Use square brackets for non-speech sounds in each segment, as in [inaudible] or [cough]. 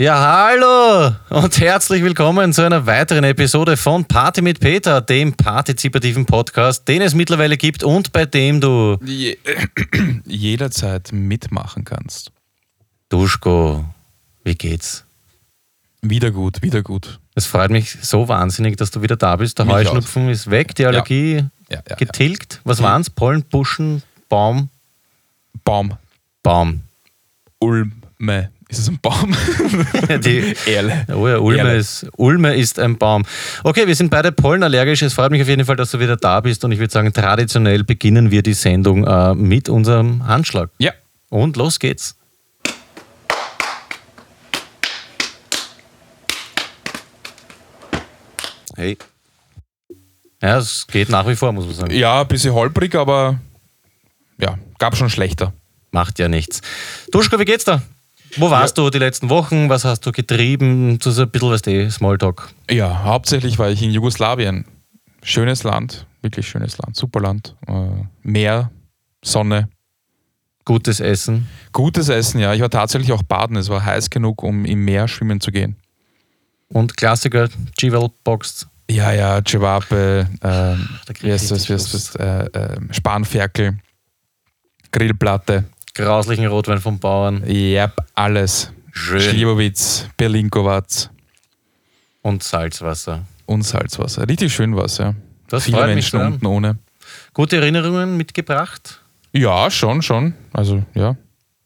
Ja, hallo und herzlich willkommen zu einer weiteren Episode von Party mit Peter, dem partizipativen Podcast, den es mittlerweile gibt und bei dem du Je [clears throat] jederzeit mitmachen kannst. Duschko, wie geht's? Wieder gut, wieder gut. Es freut mich so wahnsinnig, dass du wieder da bist. Der Mich Heuschnupfen ist weg, die Allergie Ja, ja, ja. getilgt. Was Ja. waren's? Pollen, Buschen, Baum, Baum, Baum. Ulme. Ist es ein Baum? [laughs] Die, Erle. Oh ja, Ulme Ehrlich. ist, Ulme ist ein Baum. Okay, wir sind beide pollenallergisch. Es freut mich auf jeden Fall, dass du wieder da bist. Und ich würde sagen, traditionell beginnen wir die Sendung äh, mit unserem Handschlag. Ja. Und los geht's. Hey. Ja, es geht nach wie vor, muss man sagen. Ja, ein bisschen holprig, aber ja, gab schon schlechter. Macht ja nichts. Duschko, wie geht's da? Wo warst du die letzten Wochen? Was hast du getrieben? So so ein bisschen, was die Smalltalk. Ja, hauptsächlich war ich in Jugoslawien. Schönes Land, wirklich schönes Land, super Land. Äh, Meer, Sonne, Gutes Essen. gutes Essen, ja. Ich war tatsächlich auch baden. Es war heiß genug, um im Meer schwimmen zu gehen. Und Klassiker, G-Well Boxed. Ja, ja, Cevape, äh, das, das, äh, äh, Spanferkel, Grillplatte, Grauslichen Rotwein vom Bauern. yep, alles. Schön. Slivovitz, Berlinkovac Und Salzwasser. und Salzwasser. Richtig schön was, ja. Das Viele mich Menschen sehr. unten ohne. Gute Erinnerungen mitgebracht? Ja, schon, schon. Also, ja.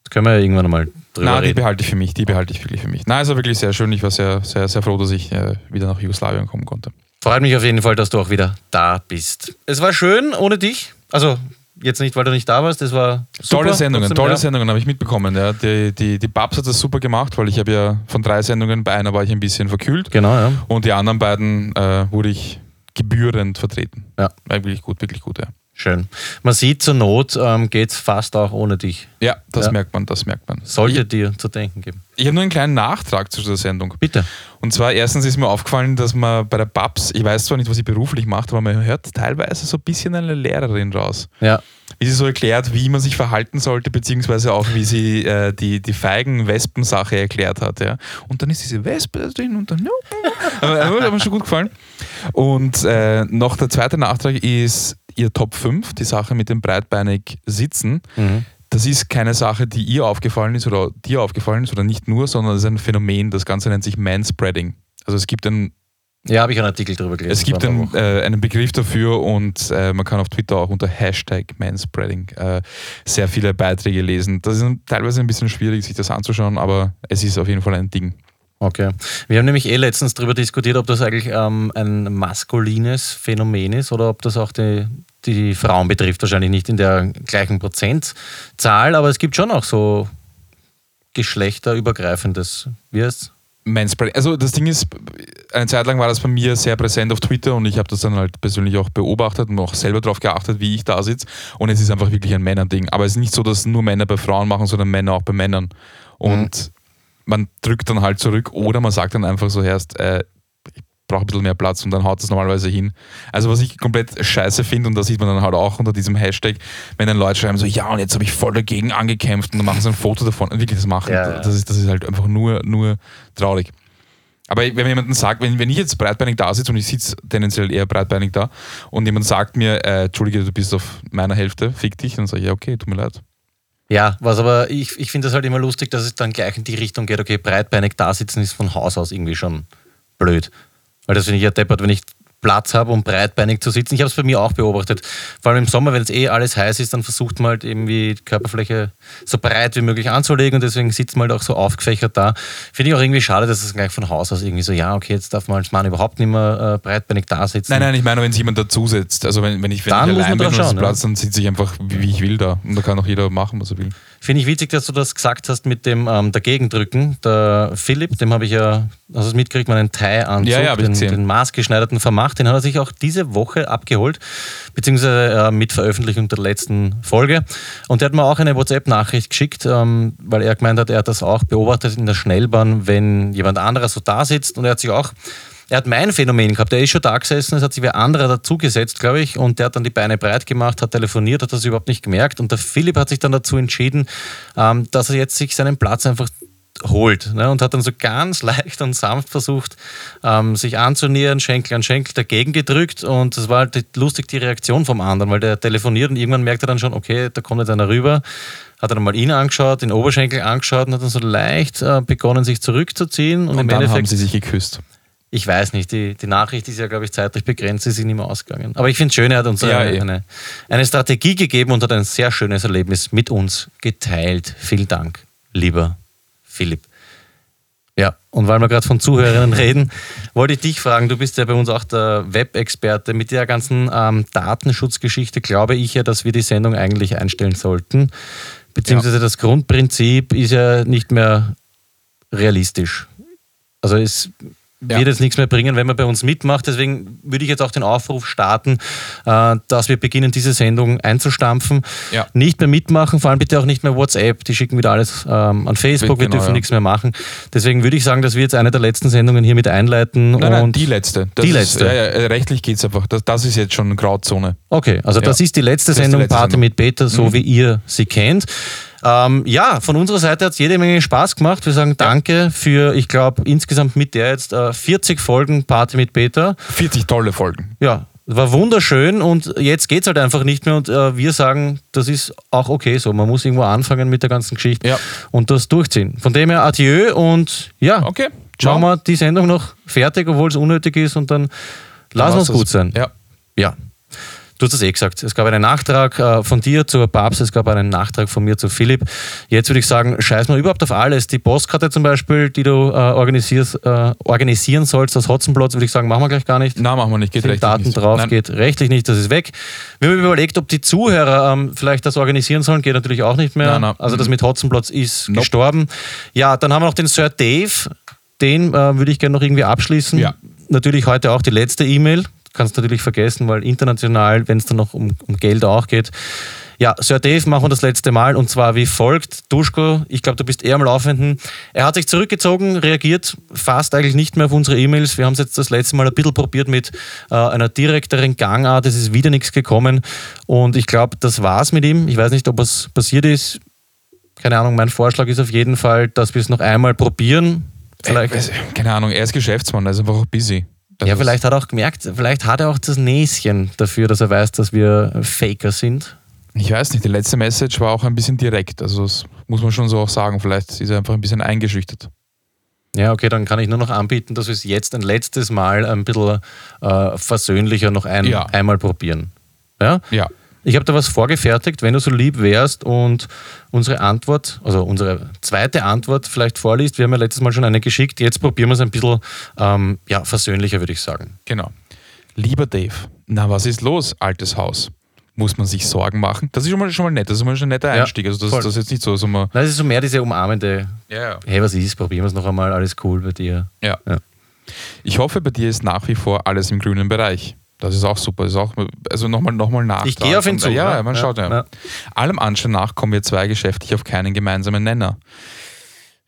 Das können wir ja irgendwann mal drüber Na, die reden. behalte ich für mich, die behalte ich wirklich für mich. Na, es war wirklich sehr schön. Ich war sehr, sehr, sehr froh, dass ich äh, wieder nach Jugoslawien kommen konnte. Freut mich auf jeden Fall, dass du auch wieder da bist. Es war schön ohne dich. Also, jetzt nicht, weil du nicht da warst. Es war super. tolle Sendungen, tolle ja. Sendungen habe ich mitbekommen. Ja. Die, die, die Babs hat das super gemacht, weil ich habe ja von drei Sendungen, bei einer war ich ein bisschen verkühlt Genau, ja. und die anderen beiden äh, wurde ich gebührend vertreten. Ja. War wirklich gut, wirklich gut, ja. Schön. Man sieht, zur Not ähm, geht es fast auch ohne dich. Ja, das Ja. merkt man, das merkt man. Sollte Ich, dir zu denken geben. ich habe nur einen kleinen Nachtrag zu der Sendung. Bitte. Und zwar erstens ist mir aufgefallen, dass man bei der Babs, ich weiß zwar nicht, was sie beruflich macht, aber man hört teilweise so ein bisschen eine Lehrerin raus. Ja. Wie sie so erklärt, wie man sich verhalten sollte, beziehungsweise auch, wie sie äh, die, die Feigen-Wespen-Sache erklärt hat. Ja. Und dann ist diese Wespe drin und dann. [laughs] aber, aber hat mir schon gut gefallen. Und äh, noch der zweite Nachtrag ist ihr Top 5, die Sache mit dem breitbeinig Sitzen. Mhm. Das ist keine Sache, die ihr aufgefallen ist oder dir aufgefallen ist oder nicht nur, sondern es ist ein Phänomen. Das Ganze nennt sich Manspreading. Also es gibt einen Ja, habe ich einen Artikel drüber gelesen. es gibt ein einen, äh, einen Begriff dafür und äh, man kann auf Twitter auch unter Hashtag Manspreading äh, sehr viele Beiträge lesen. Das ist teilweise ein bisschen schwierig, sich das anzuschauen, aber es ist auf jeden Fall ein Ding. Okay. Wir haben nämlich eh letztens darüber diskutiert, ob das eigentlich ähm, ein maskulines Phänomen ist oder ob das auch die, die Frauen betrifft. Wahrscheinlich nicht in der gleichen Prozentzahl, aber es gibt schon auch so geschlechterübergreifendes. Wie heißt's? Manspreading. Also das Ding ist, eine Zeit lang war das bei mir sehr präsent auf Twitter und ich habe das dann halt persönlich auch beobachtet und auch selber darauf geachtet, wie ich da sitze. Und es ist einfach wirklich ein Männerding. Aber es ist nicht so, dass nur Männer bei Frauen machen, sondern Männer auch bei Männern. Und man drückt dann halt zurück oder man sagt dann einfach so erst, äh, ich brauche ein bisschen mehr Platz und dann haut das normalerweise hin. Also was ich komplett scheiße finde und das sieht man dann halt auch unter diesem Hashtag, wenn dann Leute schreiben so, ja und jetzt habe ich voll dagegen angekämpft und dann machen sie ein Foto davon und wirklich das machen, Ja. Das, ist, das ist halt einfach nur, nur traurig. Aber wenn jemand sagt, wenn, wenn ich jetzt breitbeinig da sitze und ich sitze tendenziell eher breitbeinig da und jemand sagt mir, äh, Entschuldige, du bist auf meiner Hälfte, fick dich, dann sage ich, ja okay, tut mir leid. Ja, was aber ich, ich finde das halt immer lustig, dass es dann gleich in die Richtung geht, okay, breitbeinig da sitzen ist von Haus aus irgendwie schon blöd. Weil das finde ich ja deppert, wenn ich Platz habe, um breitbeinig zu sitzen. Ich habe es bei mir auch beobachtet. Vor allem im Sommer, wenn es eh alles heiß ist, dann versucht man halt irgendwie die Körperfläche so breit wie möglich anzulegen und deswegen sitzt man halt auch so aufgefächert da. Finde ich auch irgendwie schade, dass es gleich von Haus aus irgendwie so, ja, okay, jetzt darf man als Mann überhaupt nicht mehr äh, breitbeinig da sitzen. Nein, nein, ich meine, wenn es jemand dazusetzt. Also wenn, wenn ich, wenn Dann ich allein bin und schauen, Platz, dann sitze ich einfach, wie, wie ich will da. Und da kann auch jeder machen, was er will. Finde ich witzig, dass du das gesagt hast mit dem ähm, Dagegendrücken. Der Philipp, dem habe ich ja, hast du es mitgekriegt, meinen Thai-Anzug, Ja, ja, den, den maßgeschneiderten vermacht, den hat er sich auch diese Woche abgeholt, beziehungsweise äh, mit Veröffentlichung der letzten Folge. Und der hat mir auch eine WhatsApp-Nachricht geschickt, ähm, weil er gemeint hat, er hat das auch beobachtet in der Schnellbahn, wenn jemand anderer so da sitzt und er hat sich auch er hat mein Phänomen gehabt. Der ist schon da gesessen, es hat sich wer anderer dazugesetzt, glaube ich, und der hat dann die Beine breit gemacht, hat telefoniert, hat das überhaupt nicht gemerkt. Und der Philipp hat sich dann dazu entschieden, ähm, dass er jetzt sich seinen Platz einfach holt. Ne? Und hat dann so ganz [laughs] leicht und sanft versucht, ähm, sich anzunähern, Schenkel an Schenkel dagegen gedrückt. Und das war halt lustig die Reaktion vom anderen, weil der telefoniert und irgendwann merkt er dann schon, okay, da kommt jetzt einer rüber. Hat er dann mal ihn angeschaut, den Oberschenkel angeschaut und hat dann so leicht äh, begonnen, sich zurückzuziehen. Und, Und im dann Endeffekt haben sie sich geküsst. Ich weiß nicht, die, die Nachricht ist ja, glaube ich, zeitlich begrenzt, sie sind nicht mehr ausgegangen. Aber ich finde es schön, er hat uns Ja, eine, eh. eine, eine Strategie gegeben und hat ein sehr schönes Erlebnis mit uns geteilt. Vielen Dank, lieber Philipp. Ja, und weil wir gerade von Zuhörerinnen [laughs] reden, wollte ich dich fragen, du bist ja bei uns auch der Web-Experte. Mit der ganzen ähm, Datenschutzgeschichte glaube ich ja, dass wir die Sendung eigentlich einstellen sollten. Beziehungsweise das Grundprinzip ist ja nicht mehr realistisch. Also es Ja. wird jetzt nichts mehr bringen, wenn man bei uns mitmacht. Deswegen würde ich jetzt auch den Aufruf starten, äh, dass wir beginnen, diese Sendung einzustampfen. Ja. Nicht mehr mitmachen, vor allem bitte auch nicht mehr WhatsApp. Die schicken wieder alles ähm, an Facebook. wir Genau, dürfen ja. nichts mehr machen. Deswegen würde ich sagen, dass wir jetzt eine der letzten Sendungen hier mit einleiten. Nein, nein, und die letzte. Das Die ist, letzte. Ja, rechtlich geht es einfach. Das, das ist jetzt schon Grauzone. Okay, also das ist die letzte Das ist die Sendung letzte Party Sendung. mit Peter, so Mhm. wie ihr sie kennt. Ähm, ja, von unserer Seite hat es jede Menge Spaß gemacht. Wir sagen danke für, ich glaube, insgesamt mit der jetzt äh, 40 Folgen Party mit Peter. 40 tolle Folgen. Ja, war wunderschön und jetzt geht es halt einfach nicht mehr und äh, wir sagen, das ist auch okay so. Man muss irgendwo anfangen mit der ganzen Geschichte Ja. und das durchziehen. Von dem her Adieu und ja, Okay, ciao. machen wir die Sendung noch fertig, obwohl es unnötig ist und dann lassen wir es gut sein. Ja. Ja. Du hast es eh gesagt. Es gab einen Nachtrag äh, von dir zur Babs, es gab einen Nachtrag von mir zu Philipp. Jetzt würde ich sagen, scheiß mal überhaupt auf alles. Die Postkarte zum Beispiel, die du äh, organisierst, äh, organisieren sollst, das Hotzenplotz, würde ich sagen, machen wir gleich gar nicht. Nein, machen wir nicht. Geht Sind rechtlich Daten nicht. drauf, Nein. geht rechtlich nicht, das ist weg. Wir haben überlegt, ob die Zuhörer ähm, vielleicht das organisieren sollen, geht natürlich auch nicht mehr. Nein, nein. Also das mit Hotzenplotz ist Nope. gestorben. Ja, dann haben wir noch den Sir Dave, den äh, würde ich gerne noch irgendwie abschließen. Ja. Natürlich heute auch die letzte E-Mail. Kannst natürlich vergessen, weil international, wenn es dann noch um, um Geld auch geht. Ja, Sir Dave machen wir das letzte Mal und zwar wie folgt. Duschko, ich glaube, du bist eher am Laufenden. Er hat sich zurückgezogen, reagiert fast eigentlich nicht mehr auf unsere E-Mails. Wir haben es jetzt das letzte Mal ein bisschen probiert mit äh, einer direkteren Gangart. Es ist wieder nichts gekommen und ich glaube, das war's mit ihm. Ich weiß nicht, ob was passiert ist. Keine Ahnung, mein Vorschlag ist auf jeden Fall, dass wir es noch einmal probieren. Vielleicht. Äh, weiß- keine Ahnung, er ist Geschäftsmann, er ist einfach auch busy. Das Ja, vielleicht hat er auch gemerkt, vielleicht hat er auch das Näschen dafür, dass er weiß, dass wir Faker sind. Ich weiß nicht, die letzte Message war auch ein bisschen direkt. Also das muss man schon so auch sagen. Vielleicht ist er einfach ein bisschen eingeschüchtert. Ja, okay, dann kann ich nur noch anbieten, dass wir es jetzt ein letztes Mal ein bisschen äh, versöhnlicher noch ein, Ja. einmal probieren. Ja? Ja. Ich habe da was vorgefertigt, wenn du so lieb wärst und unsere Antwort, also unsere zweite Antwort vielleicht vorliest. Wir haben ja letztes Mal schon eine geschickt, jetzt probieren wir es ein bisschen ähm, ja, versöhnlicher, würde ich sagen. Genau. Lieber Dave, na was ist los, altes Haus? Muss man sich Sorgen machen? Das ist schon mal, schon mal nett, das ist mal schon ein netter Ja, Einstieg. Also das, voll. das ist jetzt nicht so, so mal, Nein, es ist so mehr diese umarmende, ja, ja. hey, was ist, probieren wir es noch einmal, alles cool bei dir. Ja. Ja. Ich hoffe, bei dir ist nach wie vor alles im grünen Bereich. Das ist auch super. Das ist auch, also nochmal noch mal nach. Ich gehe auf ihn zu. Ja, ne? man schaut ja. ja. Allem Anschein nach kommen wir zwei geschäftlich auf keinen gemeinsamen Nenner.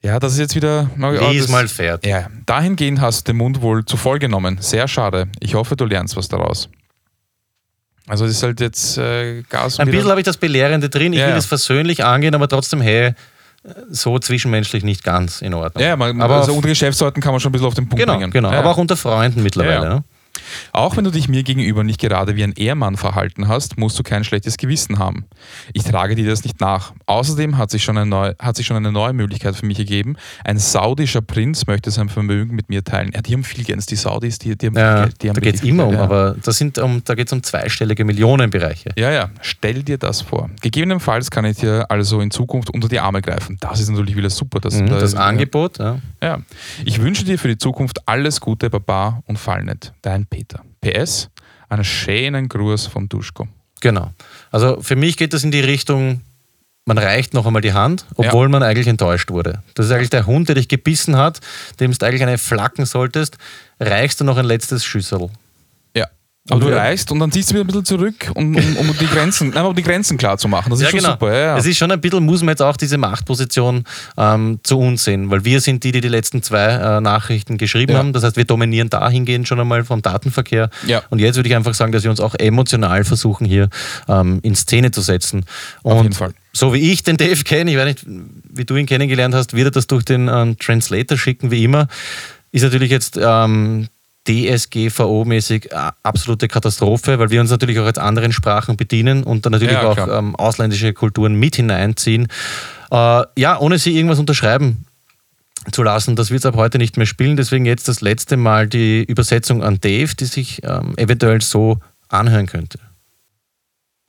Ja, das ist jetzt wieder. oh, Diesmal fertig. Ja, dahingehend hast du den Mund wohl zu voll genommen. Sehr schade. Ich hoffe, du lernst was daraus. Also es ist halt jetzt äh, Gas. Ein bisschen habe ich das Belehrende drin. Ich Ja, will ja. es versöhnlich angehen, aber trotzdem, hey, so zwischenmenschlich nicht ganz in Ordnung. Ja, man, aber also unter Geschäftsleuten kann man schon ein bisschen auf den Punkt genau, bringen. genau. Ja. Aber auch unter Freunden mittlerweile. Ja, ja. Ne? Auch wenn du dich mir gegenüber nicht gerade wie ein Ehemann verhalten hast, musst du kein schlechtes Gewissen haben. Ich trage dir das nicht nach. Außerdem hat sich schon eine neue, hat sich schon eine neue Möglichkeit für mich ergeben. Ein saudischer Prinz möchte sein Vermögen mit mir teilen. Ja, die haben viel Geld, die Saudis, die, die haben Ja, viel Geld. Die haben da geht es immer um, ja. aber das sind um, da geht es um zweistellige Millionenbereiche. Ja, ja, stell dir das vor. Gegebenenfalls kann ich dir also in Zukunft unter die Arme greifen. Das ist natürlich wieder super. Das, Mhm, da- das Angebot, ja. Ja. Ich wünsche dir für die Zukunft alles Gute, Baba und fall nicht. Peter. PS, einen schönen Gruß von Duschko. genau. Also für mich geht das in die Richtung, man reicht noch einmal die Hand, obwohl man eigentlich enttäuscht wurde. Das ist eigentlich der Hund, der dich gebissen hat, dem du eigentlich eine flacken solltest, reichst du noch ein letztes Schüssel. Aber du ja. reichst und dann ziehst du wieder ein bisschen zurück, um, um, um die Grenzen, nein, um die Grenzen klar zu machen. Das ist Ja, schon genau. super. Ja, ja. Es ist schon ein bisschen, muss man jetzt auch diese Machtposition ähm, zu uns sehen, weil wir sind die, die die letzten zwei äh, Nachrichten geschrieben haben. Das heißt, wir dominieren dahingehend schon einmal vom Datenverkehr. Und jetzt würde ich einfach sagen, dass wir uns auch emotional versuchen, hier ähm, in Szene zu setzen. Und jeden Fall. so wie ich den Dave kenne, ich weiß nicht, wie du ihn kennengelernt hast, wird er das durch den ähm, Translator schicken, wie immer. Ist natürlich jetzt ähm, DSGVO-mäßig äh, absolute Katastrophe, weil wir uns natürlich auch jetzt anderen Sprachen bedienen und dann natürlich Ja, auch ähm, ausländische Kulturen mit hineinziehen. Äh, ja, ohne sie irgendwas unterschreiben zu lassen, das wird es ab heute nicht mehr spielen. Deswegen jetzt das letzte Mal die Übersetzung an Dave, die sich ähm, eventuell so anhören könnte.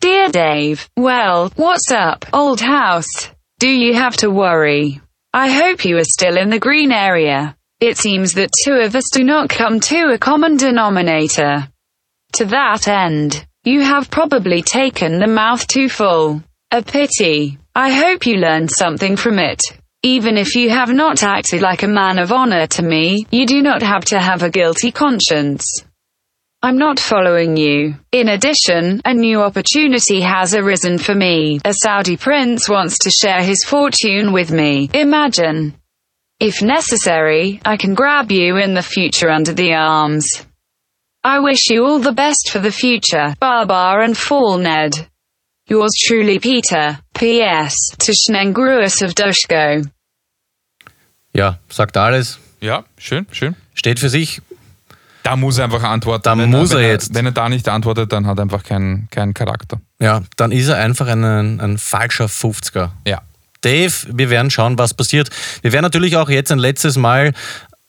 Dear Dave, well, what's up, old house? Do you have to worry? I hope you are still in the green area. It seems that two of us do not come to a common denominator. To that end, you have probably taken the mouth too full. A pity. I hope you learned something from it. Even if you have not acted like a man of honor to me, you do not have to have a guilty conscience. I'm not following you. In addition, a new opportunity has arisen for me. A Saudi prince wants to share his fortune with me. Imagine. If necessary, I can grab you in the future under the arms. I wish you all the best for the future, Barbar and Fall Ned. Yours truly, Peter. P.S. To Schnengruus of Dushko. Ja, sagt alles, ja, schön, schön. steht für sich. Da muss er einfach antworten. Da wenn muss wenn er jetzt. Wenn er da nicht antwortet, dann hat er einfach keinen keinen Charakter. Ja, dann ist er einfach ein, ein falscher 50er. Ja. Dave, wir werden schauen, was passiert. Wir werden natürlich auch jetzt ein letztes Mal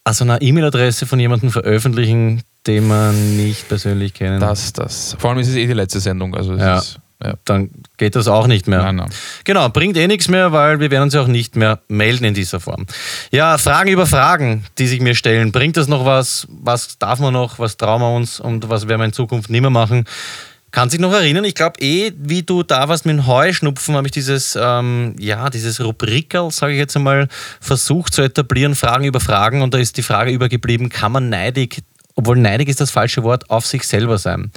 also eine E-Mail-Adresse von jemandem veröffentlichen, den wir nicht persönlich kennen. Das, das. Vor allem ist es eh die letzte Sendung. Also Ja. ist, ja. Dann geht das auch nicht mehr. Nein, nein. Genau, bringt eh nichts mehr, weil wir werden uns ja auch nicht mehr melden in dieser Form. Ja, Fragen über Fragen, die sich mir stellen. Bringt das noch was? Was darf man noch? Was trauen wir uns? Und was werden wir in Zukunft nicht mehr machen? Kann sich noch erinnern, ich glaube eh, wie du da warst mit dem Heuschnupfen, habe ich dieses, ähm, ja, dieses Rubrikerl, sage ich jetzt einmal, versucht zu etablieren, Fragen über Fragen. Und da ist die Frage übergeblieben, kann man neidig, obwohl neidig ist das falsche Wort, auf sich selber sein?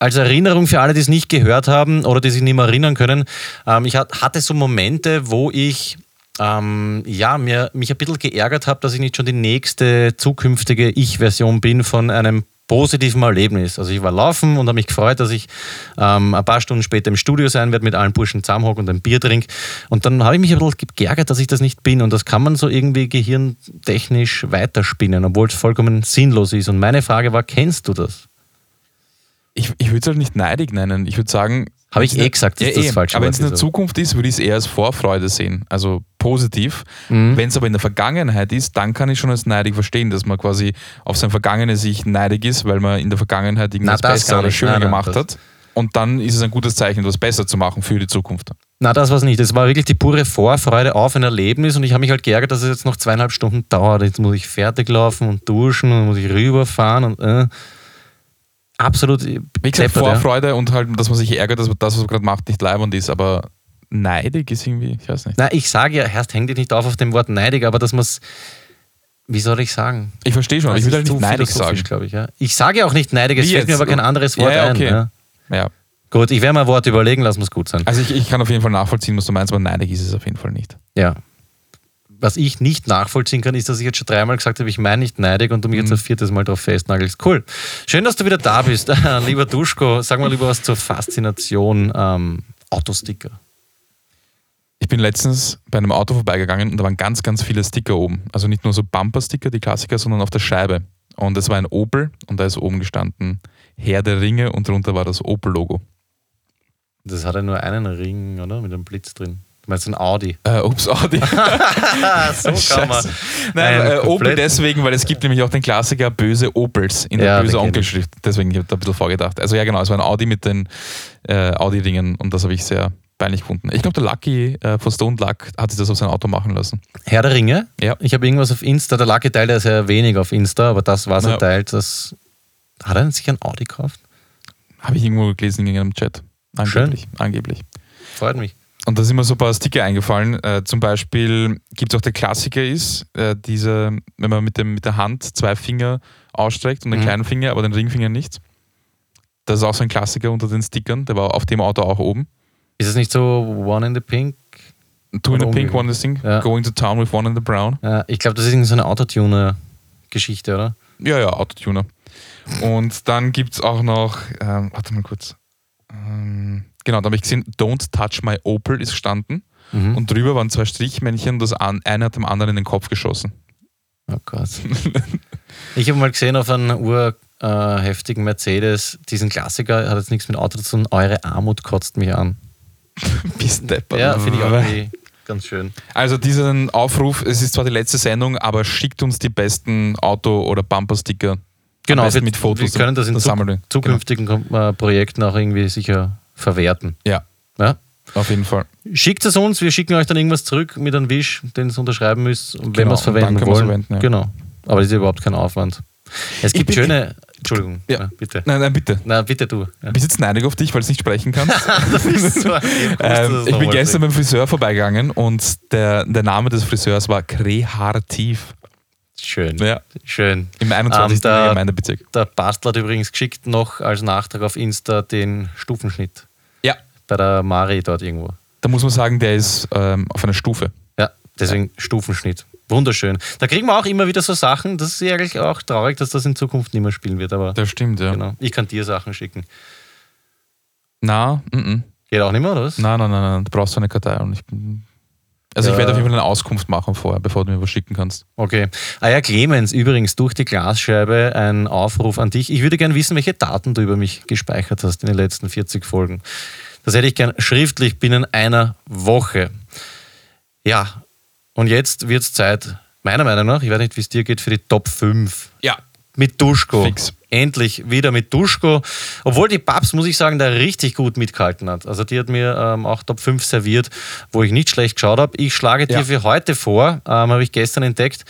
als Erinnerung für alle, die es nicht gehört haben oder die sich nicht mehr erinnern können, ähm, ich hat- hatte so Momente, wo ich ähm, ja, mir, mich ein bisschen geärgert habe, dass ich nicht schon die nächste zukünftige Ich-Version bin von einem positiven Erlebnis. Also ich war laufen und habe mich gefreut, dass ich ähm, ein paar Stunden später im Studio sein werde, mit allen Burschen zusammenhocken und ein Bier trinke. Und dann habe ich mich ein bisschen geärgert, dass ich das nicht bin. Und das kann man so irgendwie gehirntechnisch weiterspinnen, obwohl es vollkommen sinnlos ist. Und meine Frage war, kennst du das? Ich, ich würde es halt nicht neidig nennen. Ich würde sagen. Habe ich eh gesagt, dass ja, das eh. falsche Aber wenn es in der ist, Zukunft ist, würde ich es eher als Vorfreude sehen. Also positiv. Mhm. Wenn es aber in der Vergangenheit ist, dann kann ich schon als neidig verstehen, dass man quasi auf sein vergangenes Ich neidig ist, weil man in der Vergangenheit irgendwas Na, das besser oder schöner Nein, nein, gemacht das- hat. Und dann ist es ein gutes Zeichen, etwas besser zu machen für die Zukunft. Na, das war es nicht. Es war wirklich die pure Vorfreude auf ein Erlebnis und ich habe mich halt geärgert, dass es jetzt noch zweieinhalb Stunden dauert. Jetzt muss ich fertig laufen und duschen und muss ich rüberfahren und äh, absolut. Wie gesagt, Vorfreude und halt, dass man sich ärgert, dass das, was man gerade macht, nicht leibend ist, aber neidig ist irgendwie, ich weiß nicht. Na, ich sage ja, erst häng dich nicht auf auf dem Wort neidig, aber dass man es. Wie soll ich sagen? Ich verstehe schon, Das ich will halt nicht neidig sagen. ich. Ja. Ich sage ja auch nicht neidig, es Wie fällt mir jetzt? aber kein anderes Wort Ja, ja, ein. okay. Ja. Ja. Gut, ich werde mal ein Wort überlegen, lass es gut sein. Also ich, ich kann auf jeden Fall nachvollziehen, was du meinst, aber neidig ist es auf jeden Fall nicht. Ja. Was ich nicht nachvollziehen kann, ist, dass ich jetzt schon dreimal gesagt habe, ich meine nicht neidig und du mich jetzt ein viertes Mal drauf festnagelst. Cool. Schön, dass du wieder da bist. [laughs] lieber Duschko, sag mal lieber was zur Faszination ähm, Autosticker. Ich bin letztens bei einem Auto vorbeigegangen und da waren ganz, ganz viele Sticker oben. Also nicht nur so Bumper-Sticker, die Klassiker, sondern auf der Scheibe. Und es war ein Opel und da ist oben gestanden Herr der Ringe und darunter war das Opel-Logo. Das hat ja nur einen Ring, oder? Mit einem Blitz drin. Meinst ein Audi. Äh, ups, Audi. [laughs] So kann man. Nein, Ein äh, Opel deswegen, weil es gibt nämlich auch den Klassiker böse Opels in der Ja, böse. Onkelschrift. Deswegen habe ich da ein bisschen vorgedacht. Also ja genau, es war ein Audi mit den äh, Audi-Ringen und das habe ich sehr peinlich gefunden. Ich glaube, der Lucky äh, von Stone Luck hat sich das auf sein Auto machen lassen. Herr der Ringe. Ja. Ich habe irgendwas auf Insta, der Lucky teilt ja sehr wenig auf Insta, aber das, was Ja. er teilt, das. Hat er sich ein Audi gekauft? Habe ich irgendwo gelesen in einem Chat. Angeblich. Angeblich. Freut mich. Und da sind mir so ein paar Sticker eingefallen. Äh, zum Beispiel gibt es auch der Klassiker ist, äh, diese, wenn man mit, dem, mit der Hand zwei Finger ausstreckt und den Mhm. kleinen Finger, aber den Ringfinger nicht. Das ist auch so ein Klassiker unter den Stickern. Der war auf dem Auto auch oben. Ist es nicht so One in the Pink? Two in the pink, one in the thing. Ja. Going to town with one in the brown. Ja, ich glaube, das ist irgendwie so eine Autotuner-Geschichte, oder? Ja, ja, Autotuner. Und dann gibt es auch noch, ähm, warte mal kurz. Ähm, genau, da habe ich gesehen, Don't touch my Opel ist gestanden. Mhm. Und drüber waren zwei Strichmännchen das eine hat dem anderen in den Kopf geschossen. Oh Gott. ich habe mal gesehen auf einem urheftigen Mercedes, diesen Klassiker, hat jetzt nichts mit Auto zu tun, eure Armut kotzt mich an. [laughs] Bis deppert. Ja, finde ich auch irgendwie ganz schön. Also diesen Aufruf, es ist zwar die letzte Sendung, aber schickt uns die besten Auto- oder Bumper-Sticker. Genau, wir, mit Fotos. wir können das in zukünftigen äh, Projekten auch irgendwie sicher verwerten. Ja? Ja, auf jeden Fall. Schickt es uns, wir schicken euch dann irgendwas zurück mit einem Wisch, den ihr unterschreiben müsst, wenn Genau, wir es verwenden wollen. verwenden, ja. Genau. Aber das ist ja überhaupt kein Aufwand. Es gibt schöne. Entschuldigung, Ja. ja. bitte. Nein, nein, bitte. Na, bitte du. Ja. Bist jetzt neidig auf dich, weil du nicht sprechen kannst? [laughs] Das ist so, [laughs] ähm, es ich bin gestern beim Friseur vorbeigegangen und der, der Name des Friseurs war Krehartiv Schön. Ja. Schön. im 21. Ähm, da- Gemeindebezirk. Der Bastler hat übrigens geschickt noch als Nachtrag auf Insta den Stufenschnitt bei der Mari dort irgendwo. da muss man sagen, der ist ähm, auf einer Stufe. Ja, deswegen Stufenschnitt. Wunderschön. Da kriegen wir auch immer wieder so Sachen. Das ist ja eigentlich auch traurig, dass das in Zukunft nicht mehr spielen wird. Aber Das stimmt, ja. genau. ich kann dir Sachen schicken. Na, mm -mm. Geht auch nicht mehr, oder was? nein, nein, nein, nein, du brauchst so eine Kartei. Und ich bin also ich Ja. werde auf jeden Fall eine Auskunft machen vorher, bevor du mir was schicken kannst. Okay. Ah ja, Clemens, übrigens durch die Glasscheibe ein Aufruf an dich. Ich würde gern wissen, welche Daten du über mich gespeichert hast in den letzten 40 Folgen. Das hätte ich gern schriftlich binnen einer Woche. Ja, und jetzt wird es Zeit, meiner Meinung nach, ich weiß nicht, wie es dir geht, für die Top 5 Ja, mit Duschko. Fix. Endlich wieder mit Duschko. Obwohl die Babs, muss ich sagen, da richtig gut mitgehalten hat. Also die hat mir ähm, auch Top 5 serviert, wo ich nicht schlecht geschaut habe. Ich schlage dir Ja. für heute vor, ähm, habe ich gestern entdeckt,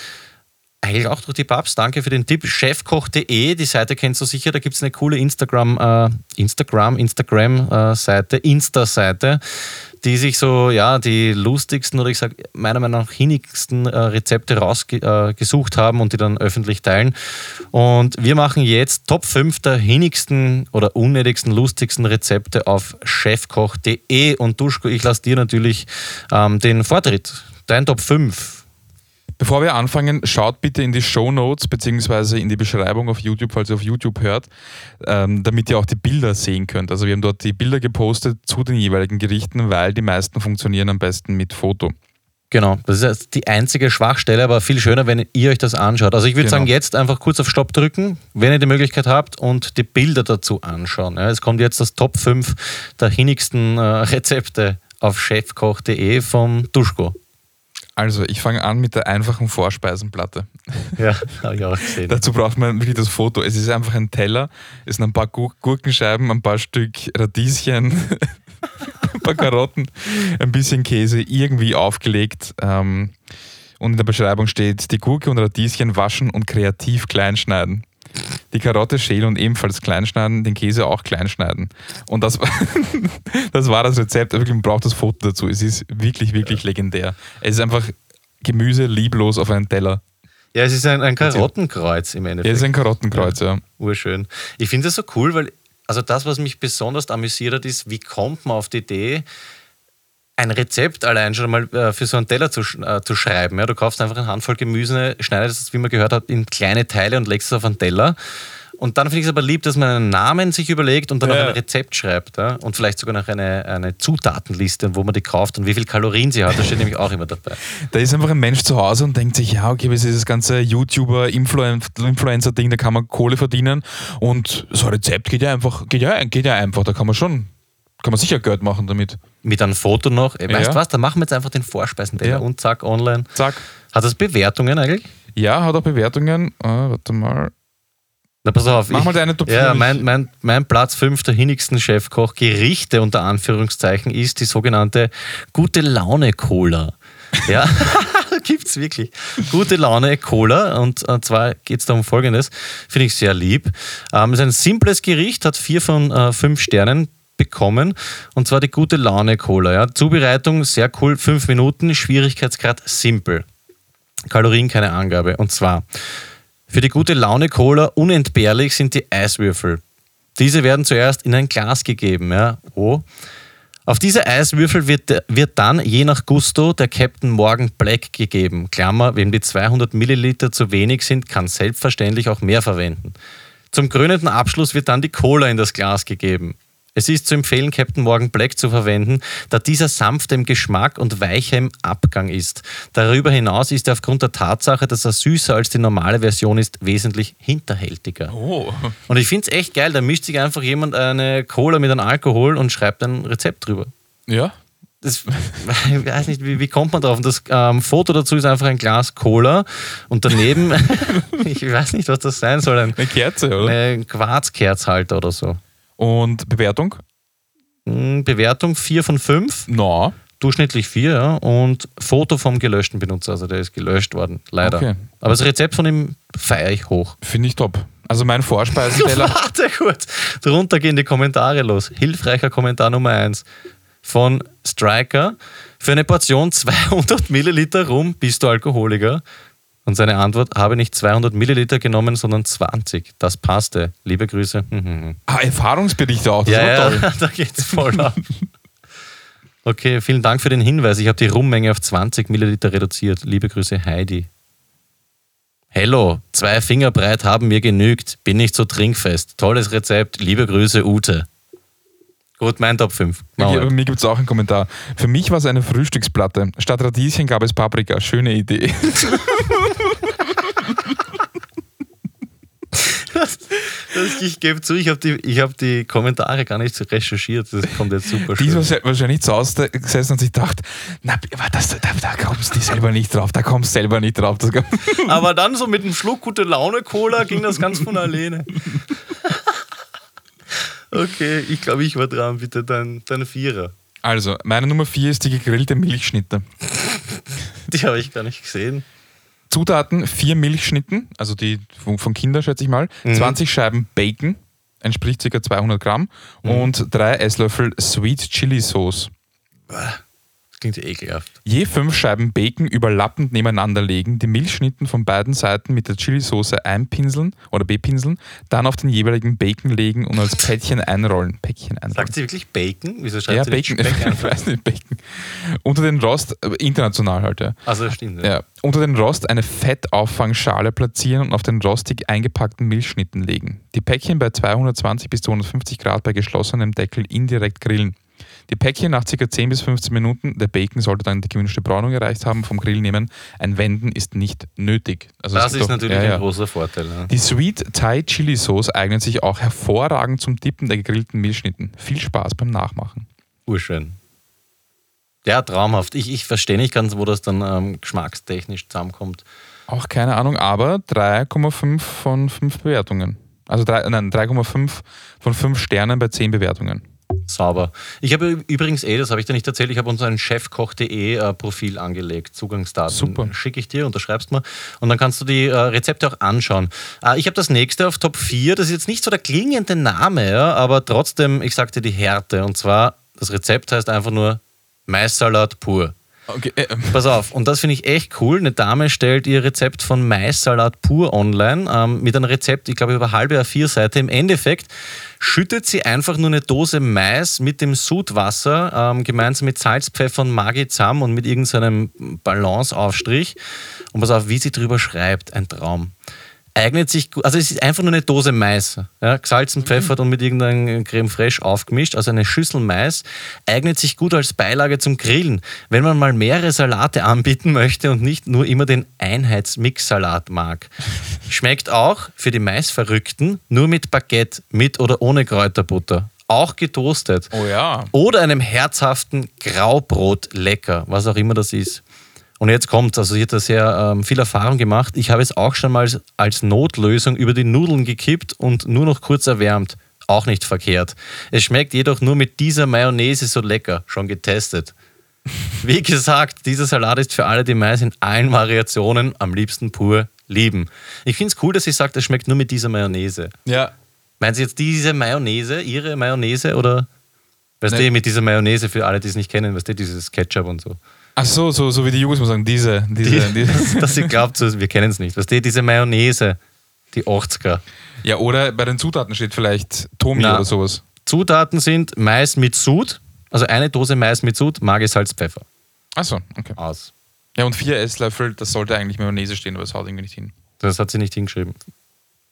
eigentlich auch durch die Babs, danke für den Tipp, chefkoch.de, die Seite kennst du sicher, da gibt es eine coole Instagram, äh, Instagram, Instagram-Seite, Insta-Seite, die sich so, ja, die lustigsten oder ich sage meiner Meinung nach hinnigsten äh, Rezepte rausgesucht äh, haben und die dann öffentlich teilen. Und wir machen jetzt Top 5 der hinnigsten oder unnötigsten, lustigsten Rezepte auf chefkoch.de und Duschko, ich lasse dir natürlich ähm, den Vortritt. Dein Top 5. Bevor wir anfangen, schaut bitte in die Show Notes beziehungsweise in die Beschreibung auf YouTube, falls ihr auf YouTube hört, ähm, damit ihr auch die Bilder sehen könnt. Also wir haben dort die Bilder gepostet zu den jeweiligen Gerichten, weil die meisten funktionieren am besten mit Foto. Genau, das ist die einzige Schwachstelle, aber viel schöner, wenn ihr euch das anschaut. Also ich würde Genau. sagen, jetzt einfach kurz auf Stopp drücken, wenn ihr die Möglichkeit habt und die Bilder dazu anschauen. Ja, es kommt jetzt das Top 5 der hinnigsten äh, [laughs] Rezepte auf chefkoch.de vom Duschko. Also ich fange an mit der einfachen Vorspeisenplatte. [laughs] Ja, habe ich auch gesehen. Dazu braucht man wirklich das Foto. Es ist einfach ein Teller, es sind ein paar Gur- Gurkenscheiben, ein paar Stück Radieschen, [laughs] ein paar Karotten, ein bisschen Käse, irgendwie aufgelegt. Ähm, und in der Beschreibung steht, die Gurke und Radieschen waschen und kreativ klein schneiden. Die Karotte schälen und ebenfalls klein schneiden, den Käse auch klein schneiden. Und das, [laughs] das war das Rezept. Wirklich, man braucht das Foto dazu. Es ist wirklich, wirklich legendär. Es ist einfach Gemüse lieblos auf einen Teller. Ja, es ist ein, ein Karottenkreuz im Ja, Endeffekt. es ist ein Karottenkreuz, ja. Urschön. Ich finde das so cool, weil also das, was mich besonders amüsiert hat, ist, wie kommt man auf die Idee, ein Rezept allein schon mal äh, für so einen Teller zu, äh, zu schreiben. Ja, du kaufst einfach eine Handvoll Gemüse, schneidest es, wie man gehört hat, in kleine Teile und legst es auf einen Teller. Und dann finde ich es aber lieb, dass man einen Namen sich überlegt und dann Ja. auch ein Rezept schreibt. Ja? Und vielleicht sogar noch eine, eine Zutatenliste, wo man die kauft und wie viel Kalorien sie hat. Das steht [laughs] nämlich auch immer dabei. Da ist einfach ein Mensch zu Hause und denkt sich, ja, okay, was ist das ganze YouTuber, Influen- Influencer-Ding, da kann man Kohle verdienen. Und so ein Rezept geht ja einfach, geht ja, geht ja einfach, da kann man schon, kann man sicher Geld machen damit. Mit einem Foto noch. Äh, Weißt Ja. du was, da machen wir jetzt einfach den Vorspeisenteller Ja. und zack, online. Zack. Hat das Bewertungen eigentlich? Ja, hat auch Bewertungen. Ah, warte mal. Na, pass auf. Mach ich, mal deine Top Ja, 5. mein, mein, mein Platz 5 der hinnigsten Chefkoch Gerichte unter Anführungszeichen ist die sogenannte Gute Laune Cola. Ja, [laughs] gibt's wirklich. Gute Laune Cola und zwar geht es da um Folgendes, finde ich sehr lieb. Ähm, es ist ein simples Gericht, hat vier von äh, fünf Sternen bekommen und zwar die Gute Laune Cola. Ja. Zubereitung sehr cool, fünf Minuten, Schwierigkeitsgrad simpel. Kalorien keine Angabe. Und zwar für die gute Laune Cola unentbehrlich sind die Eiswürfel. Diese werden zuerst in ein Glas gegeben. Ja. Oh. Auf diese Eiswürfel wird, wird dann je nach Gusto der Captain Morgan Black gegeben. Klammer, wem die 200 Milliliter zu wenig sind, kann selbstverständlich auch mehr verwenden. Zum krönenden Abschluss wird dann die Cola in das Glas gegeben. Es ist zu empfehlen, Captain Morgan Black zu verwenden, da dieser sanft im Geschmack und weicher im Abgang ist. Darüber hinaus ist er aufgrund der Tatsache, dass er süßer als die normale Version ist, wesentlich hinterhältiger. Oh. Und ich finde es echt geil, da mischt sich einfach jemand eine Cola mit einem Alkohol und schreibt ein Rezept drüber. Ja. Das, [laughs] ich weiß nicht, wie, wie kommt man drauf? Und das ähm, Foto dazu ist einfach ein Glas Cola und daneben, [laughs] ich weiß nicht, was das sein soll, ein, Eine Kerze, oder? ein Quarzkerzhalter oder so. Und Bewertung? Hm, Bewertung 4 von 5, Na. durchschnittlich 4, ja, und Foto vom gelöschten Benutzer, also der ist gelöscht worden, leider. Okay. Aber das Rezept von ihm feiere ich hoch. Finde ich top. Also mein Vorspeisenteller. [laughs] Warte kurz, drunter gehen die Kommentare los. Hilfreicher Kommentar Nummer 1 von Striker. Für eine Portion [laughs] 200 Milliliter Rum bist du Alkoholiker? Und seine Antwort, habe nicht 200 Milliliter genommen, sondern 20. Das passte. Liebe Grüße. Ah, Erfahrungsberichte auch. Das Ja, ja, toll. [laughs] da geht's voll ab. Okay, vielen Dank für den Hinweis. Ich habe die Rummenge auf 20 Milliliter reduziert. Liebe Grüße, Heidi. Hello, zwei Finger breit haben mir genügt. Bin nicht so trinkfest. Tolles Rezept. Liebe Grüße, Ute. Gut, mein Top 5. Okay, bei mir gibt es auch einen Kommentar. Für mich war es eine Frühstücksplatte. Statt Radieschen gab es Paprika. Schöne Idee. Das, ich gebe zu, ich habe die, ich hab die Kommentare gar nicht so recherchiert. Das kommt jetzt super Die ist schön. wahrscheinlich- zu Hause gesessen und sich gedacht, na, das, da, da kommst du selber nicht drauf, da kommst du selber nicht drauf. Das, Aber dann so mit einem Schluck gute Laune Cola ging das ganz von alleine. Okay, ich glaube, ich war dran. Bitte dein, dein Vierer. also, meine Nummer 4 ist die gegrillte Milchschnitte. [laughs] Die habe ich gar nicht gesehen. Zutaten: vier Milchschnitten, also die von, von Kindern, schätze ich mal, 20 Scheiben Bacon, entspricht ca. 200 Gramm, und drei Esslöffel Sweet Chili Sauce. Klingt ja ekelhaft. Je fünf Scheiben Bacon überlappend nebeneinander legen, die Milchschnitten von beiden Seiten mit der Chilisauce einpinseln oder bepinseln, dann auf den jeweiligen Bacon legen und als Päckchen einrollen. Päckchen einrollen. Sagt sie wirklich Bacon? Wieso schreibt ja, sie Bacon. Speck [laughs] ich weiß nicht, Bacon. Unter den Rost, äh, international halt, ja. Also stimmt. ja. Unter den Rost eine Fettauffangschale platzieren und auf den rostig eingepackten Milchschnitten legen. Die Päckchen bei 220 bis 250 Grad bei geschlossenem Deckel indirekt grillen. Die Päckchen nach ca. 10 bis 15 Minuten, der Bacon sollte dann die gewünschte Braunung erreicht haben, vom Grill nehmen. Ein Wenden ist nicht nötig. Also Das ist doch- natürlich ja, ein ja. großer Vorteil. Ja. Die Sweet Thai Chili Sauce eignet sich auch hervorragend zum Dippen der gegrillten Milchschnitten. Viel Spaß beim Nachmachen. Urschön. Ja, traumhaft. Ich, ich verstehe nicht ganz, wo das dann ähm, geschmackstechnisch zusammenkommt. Auch keine Ahnung, aber 3,5 von 5 Bewertungen. Also drei- nein, 3,5 von 5 Sternen bei 10 Bewertungen. Sauber. Ich habe übrigens eh, das habe ich dir nicht erzählt, ich habe uns ein chefkoch.de äh, Profil angelegt, Zugangsdaten. Super. Schicke ich dir, unterschreibst mal und dann kannst du die äh, Rezepte auch anschauen. Äh, ich habe das nächste auf Top 4, das ist jetzt nicht so der klingende Name, ja, aber trotzdem, ich sagte die Härte und zwar, das Rezept heißt einfach nur Maissalat pur. Okay, äh, Pass auf, und das finde ich echt cool. Eine Dame stellt ihr Rezept von Maissalat pur online ähm, mit einem Rezept, ich glaube, über halbe A4-Seite. Im Endeffekt schüttet sie einfach nur eine Dose Mais mit dem Sudwasser ähm, gemeinsam mit Salz, Pfeffer und Maggi zusammen und mit irgendeinem Balanceaufstrich. Und pass auf, wie sie drüber schreibt, ein Traum. Eignet sich, gu- also es ist einfach nur eine Dose Mais, ja, gesalzen, pfeffert und mit irgendeinem Creme fraiche aufgemischt, also eine Schüssel Mais, eignet sich gut als Beilage zum Grillen. Wenn man mal mehrere Salate anbieten möchte und nicht nur immer den Einheitsmix-Salat mag. Schmeckt auch für die Mais-Verrückten nur mit Baguette, mit oder ohne Kräuterbutter. Auch getoastet. oh ja. Oder einem herzhaften Graubrot lecker, was auch immer das ist. Und jetzt kommt, also sie hat da sehr ähm, viel Erfahrung gemacht. Ich habe es auch schon mal als, Notlösung über die Nudeln gekippt und nur noch kurz erwärmt. Auch nicht verkehrt. Es schmeckt jedoch nur mit dieser Mayonnaise so lecker. Schon getestet. Wie [laughs] gesagt, dieser Salat ist für alle, die Mais in allen Variationen am liebsten pur lieben. Ich finde es cool, dass sie sagt, es schmeckt nur mit dieser Mayonnaise. Ja. Meinen Sie jetzt diese Mayonnaise, Ihre Mayonnaise oder? Weißt Nee. du, mit dieser Mayonnaise, für alle, die es nicht kennen, weißt du, dieses Ketchup und so. Ach so, so, so wie die mal sagen, diese, diese, diese. [laughs] dass sie glaubt, so, wir kennen es nicht. Weißt du, diese Mayonnaise, die 80er. Ja, oder bei den Zutaten steht vielleicht Tomi Na. oder sowas. Zutaten sind Mais mit Sud, also eine Dose Mais mit Sud, Maggi, Salz, Pfeffer. Achso, okay. Aus. Ja, und vier Esslöffel, das sollte eigentlich Mayonnaise stehen, aber das haut irgendwie nicht hin. Das hat sie nicht hingeschrieben.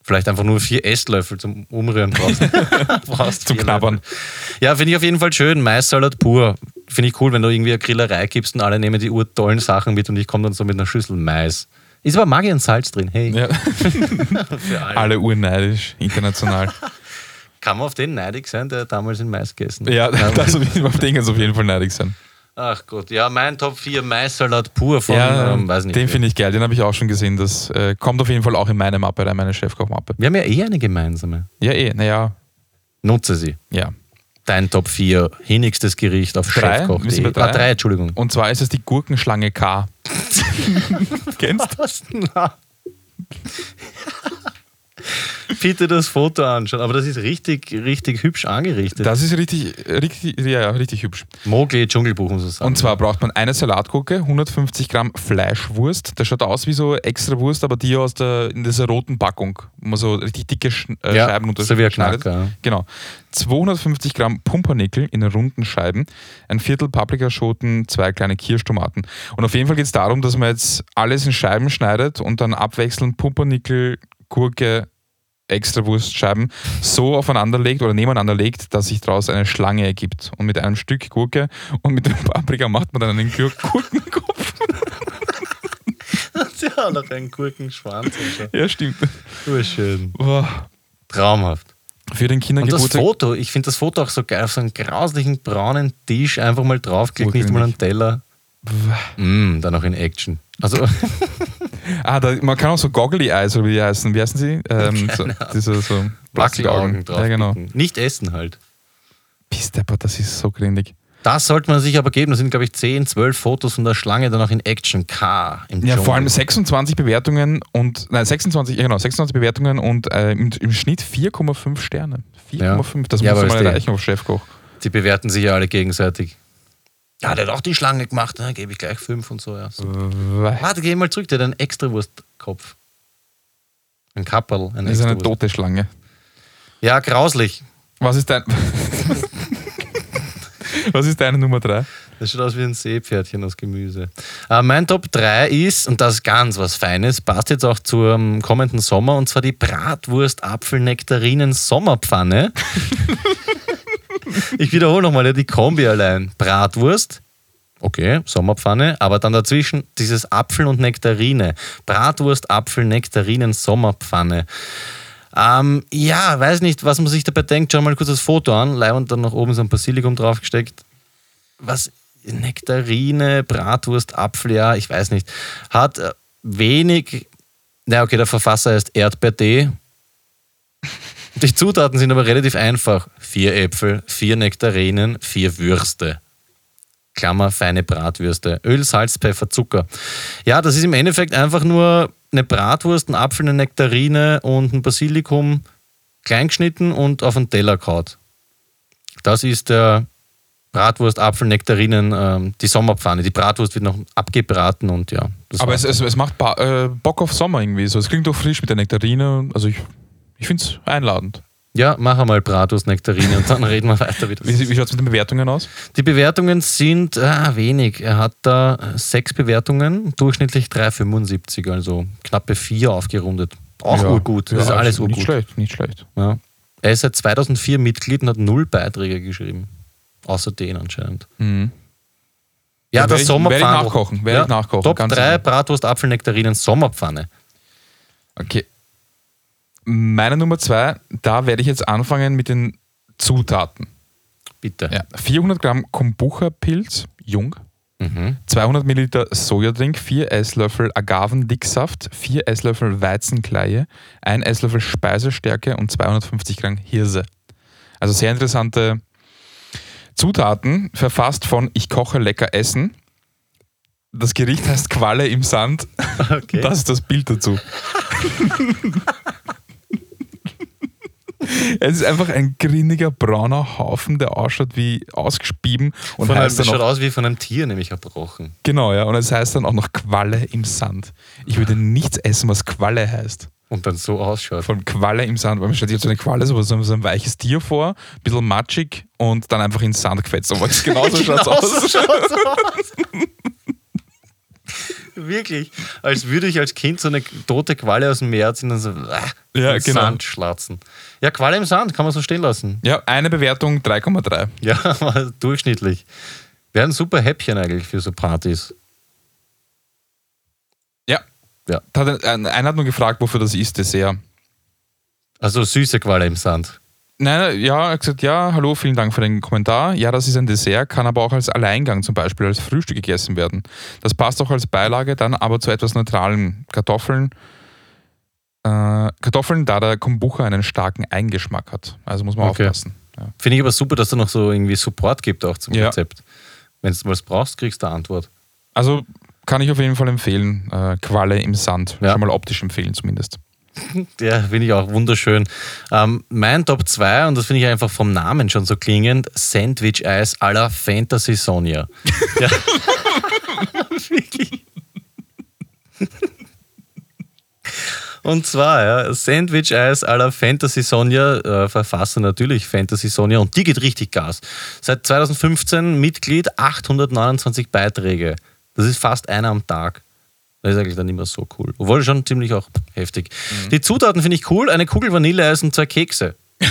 Vielleicht einfach nur vier Esslöffel zum Umrühren brauchst. [laughs] brauchst Zum Knabbern. Löffel. Ja, finde ich auf jeden Fall schön. Maissalat pur. Finde ich cool, wenn du irgendwie eine Grillerei gibst und alle nehmen die urtollen Sachen mit und ich komme dann so mit einer Schüssel Mais. Ist aber Maggi und Salz drin. Hey, Ja. [laughs] alle. Alle urneidisch, international. [laughs] Kann man auf den neidig sein, der damals in Mais gegessen hat? ja, [laughs] das auf den kann es auf jeden Fall neidig sein. Ach Gott, ja, mein Top 4 Maissalat pur von, ja, ähm, weiß nicht. den finde ich geil, den habe ich auch schon gesehen. Das äh, kommt auf jeden Fall auch in meine Mappe rein, meine Chefkochmappe. Wir haben ja eh eine gemeinsame. Ja, eh, naja, Nutze sie. ja. Dein Top 4 hinigstes Gericht auf Drei? Chefkoch. Wir sind bei drei? Ah, drei, Entschuldigung. Und zwar ist es die Gurkenschlange K. [laughs] Kennst du? [laughs] Bitte das Foto anschauen, aber das ist richtig, richtig hübsch angerichtet. Das ist richtig, richtig, ja, ja, richtig hübsch. Mowgli Dschungelbuch muss es sagen. Und zwar braucht man eine Salatgurke, 150 Gramm Fleischwurst. Das schaut aus wie so extra Wurst, aber die aus der, in dieser roten Packung, wo man so richtig dicke Sch äh, Ja, Scheiben so wie ein unterschneidet. Knacker, ja. Genau. 250 Gramm Pumpernickel in runden Scheiben, ein Viertel Paprikaschoten, zwei kleine Kirschtomaten. Und auf jeden Fall geht es darum, dass man jetzt alles in Scheiben schneidet und dann abwechselnd Pumpernickel, Gurke, Extrawurstscheiben so aufeinander legt oder nebeneinander legt, dass sich daraus eine Schlange ergibt. Und mit einem Stück Gurke und mit dem Paprika macht man dann einen Gur- [laughs] Gurkenkopf. ja, noch ein Gurkenschwanz. und so. ja, stimmt. Urschön. Boah. Traumhaft. Für den Und das Kindergeburtstag. Foto, ich finde das Foto auch so geil, auf so einen grauslichen braunen Tisch einfach mal draufgelegt, nicht mal einen Teller. Mm, dann noch in Action. Also, [laughs] Ah, da, man kann auch so Goggly Eyes, oder wie die heißen. Wie heißen sie? Ähm, so, diese so Plastikaugen drauf. Ja, genau. Nicht essen halt. Pistepper, das ist so grindig. Das sollte man sich aber geben. Das sind, glaube ich, 10, 12 Fotos von der Schlange dann auch in Action. K. Im Ja, Dschungel. vor allem 26 Bewertungen und, nein, 26, ja genau, 26 Bewertungen und äh, im, im Schnitt 4,5 Sterne. 4,5, das Ja, muss man erreichen auf Chefkoch. Die bewerten sich ja alle gegenseitig. Ja, der hat auch die Schlange gemacht, dann gebe ich gleich 5 und so. Ja. so. Das Warte, geh mal zurück, der hat einen Extrawurstkopf. Ein Kapperl. Ein ist eine tote Schlange. Ja, grauslich. Was ist dein. [laughs] Was ist deine Nummer 3? Das schaut aus wie ein Seepferdchen aus Gemüse. Äh, mein Top 3 ist, und das ist ganz was Feines, passt jetzt auch zum kommenden Sommer, und zwar die Bratwurst Apfelnektarinen Sommerpfanne. [laughs] ich wiederhole nochmal, die Kombi allein. Bratwurst, okay, Sommerpfanne, aber dann dazwischen dieses Apfel und Nektarine. Bratwurst, Apfel, Nektarinen Sommerpfanne. Ähm, ja, weiß nicht, was man sich dabei denkt. Schau mal kurz das Foto an. Leih und dann noch oben so ein Basilikum draufgesteckt was Nektarine, Bratwurst, Apfel, ja, ich weiß nicht, hat äh, wenig, na okay, der Verfasser heißt Erdbeertee. Die Zutaten sind aber relativ einfach. Vier Äpfel, vier Nektarinen, vier Würste. Klammer, feine Bratwürste. Öl, Salz, Pfeffer, Zucker. Ja, das ist im Endeffekt einfach nur eine Bratwurst, ein Apfel, eine Nektarine und ein Basilikum kleingeschnitten und auf einen Teller kaut. Das ist der Bratwurst, Apfel, Nektarinen, ähm, die Sommerpfanne. Die Bratwurst wird noch abgebraten und ja. Aber es, es, es macht ba äh, Bock auf Sommer irgendwie. So. Es klingt doch frisch mit der Nektarine. Also ich, ich finde es einladend. ja, mach einmal Bratwurst, Nektarine und dann [laughs] reden wir weiter. Wie das Wie, wie schaut es mit den Bewertungen aus? Die Bewertungen sind ah, wenig. Er hat da äh, sechs Bewertungen, durchschnittlich 3,75, also knappe vier aufgerundet. Auch Ja. urgut. Das ist Ja, alles Nicht urgut. schlecht, nicht schlecht. Ja. Er ist seit 2004 Mitglied und hat null Beiträge geschrieben. Außer den anscheinend. Mhm. Ja, Ja, das Sommerpfanne. werd ich nachkochen, werd ich nachkochen, Top ganz 3 sicher. Bratwurst, Apfel, Nektarinen, Sommerpfanne. Okay. Meine Nummer zwei, da werde ich jetzt anfangen mit den Zutaten. Bitte. Ja, 400 Gramm Kombucha-Pilz, jung. Mhm. 200 Milliliter Sojadrink, 4 Esslöffel Agavendicksaft, 4 Esslöffel Weizenkleie, 1 Esslöffel Speisestärke und 250 Gramm Hirse. Also sehr interessante Zutaten, verfasst von Ich koche lecker Essen. Das Gericht heißt Qualle im Sand. [laughs] Okay. Das ist das Bild dazu. [laughs] es ist einfach ein grinniger brauner Haufen, der ausschaut wie ausgespieben und Von einem, heißt dann schaut auch, aus wie von einem Tier, nämlich erbrochen. genau, ja, und es heißt dann auch noch Qualle im Sand. Ich würde nichts essen, was Qualle heißt. Und dann so ausschaut. Allem Qualle im Sand, weil man stellt sich jetzt so eine Qualle, so, so ein weiches Tier vor, ein bisschen matschig und dann einfach in den Sand gefetzt. Aber [laughs] es genauso schaut Genau aus. so schaut's aus. Wirklich. Als würde ich als Kind so eine tote Qualle aus dem Meer ziehen und so äh, Ja, genau. Sand schlatzen. Ja, Qualle im Sand, kann man so stehen lassen. Ja, eine Bewertung 3,3. Ja, [laughs] durchschnittlich. Wäre ein super Häppchen eigentlich für so Partys. Ja. Ja. Ein, einer hat nur gefragt, wofür das ist, Dessert. Also süße Qualle im Sand. Nein, ja, er hat gesagt, ja, hallo, vielen Dank für den Kommentar. Ja, das ist ein Dessert, kann aber auch als Alleingang zum Beispiel als Frühstück gegessen werden. Das passt auch als Beilage, dann aber zu etwas neutralen Kartoffeln. Äh, Kartoffeln, da der Kombucha einen starken Eigengeschmack hat. Also muss man Okay. aufpassen. Ja. Finde ich aber super, dass da noch so irgendwie Support gibt auch zum Ja. Rezept. Wenn du was brauchst, kriegst du eine Antwort. Also kann ich auf jeden Fall empfehlen. Äh, Qualle im Sand. Ja. Schon mal optisch empfehlen zumindest. [laughs] Ja, finde ich auch wunderschön. Ähm, mein Top 2, und das finde ich einfach vom Namen schon so klingend, Sandwich-Eis à la Fantasy Sonja. [laughs] ja. [laughs] Wirklich. Und zwar, ja, Sandwich-Eis à la Fantasy Sonja, äh, Verfasser natürlich Fantasy Sonja, und die geht richtig Gas. Seit 2015 Mitglied, 829 Beiträge. Das ist fast einer am Tag. Das ist eigentlich dann immer so cool. Obwohl schon ziemlich auch heftig. Die Zutaten finde ich cool: eine Kugel Vanilleeis und zwei Kekse. [laughs]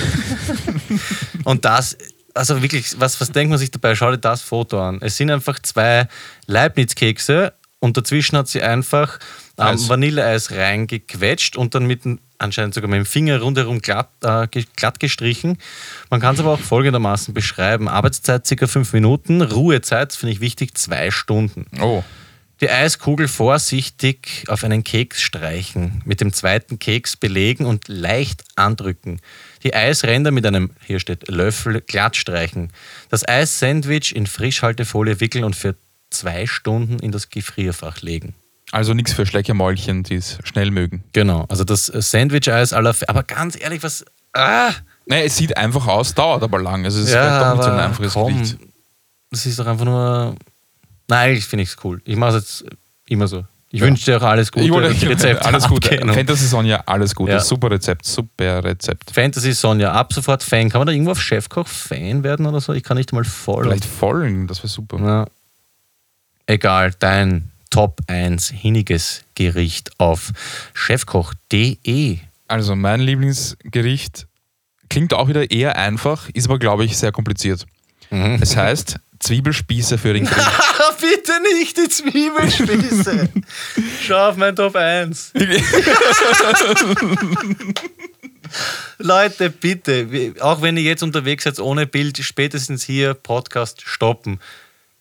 und das, also wirklich, was, was denkt man sich dabei? Schau dir das Foto an. Es sind einfach zwei Leibniz-Kekse und dazwischen hat sie einfach ähm, Eis. Vanilleeis reingequetscht und dann mit anscheinend sogar mit dem Finger rundherum glatt, äh, glatt gestrichen. Man kann es aber auch folgendermaßen beschreiben: Arbeitszeit circa fünf Minuten, Ruhezeit, finde ich wichtig, zwei Stunden. Oh. Die Eiskugel vorsichtig auf einen Keks streichen, mit dem zweiten Keks belegen und leicht andrücken. Die Eisränder mit einem, hier steht, Löffel glatt streichen. Das Eissandwich in Frischhaltefolie wickeln und für zwei Stunden in das Gefrierfach legen. Also nichts für Schleckermäulchen, die es schnell mögen. Genau, also das Sandwich-Eis aller. Aber ganz ehrlich, was. Ah! Nein, es sieht einfach aus, dauert aber lang. Also es ist Ja, doch nicht so ein einfaches komm, Gericht. Das ist doch einfach nur. Nein, eigentlich finde ich es cool. Ich mache es jetzt immer so. Ich wünsche dir auch alles Gute. Ich wollte [laughs] und Rezepte alles Gute. Fantasy Sonja, alles Gute. Ja. Super Rezept, super Rezept. Fantasy Sonja, ab sofort Fan. Kann man da irgendwo auf Chefkoch Fan werden oder so? Ich kann nicht mal voll. Vielleicht vollen, das wäre super. Ja. Egal, dein Top 1 hinniges Gericht auf chefkoch.de. Also mein Lieblingsgericht klingt auch wieder eher einfach, ist aber glaube ich sehr kompliziert. Mhm. Es heißt Zwiebelspieße für den Grill. [laughs] Bitte nicht die Zwiebelspieße. Schau auf mein Top 1. [laughs] Leute, bitte, auch wenn ihr jetzt unterwegs seid ohne Bild, spätestens hier Podcast stoppen.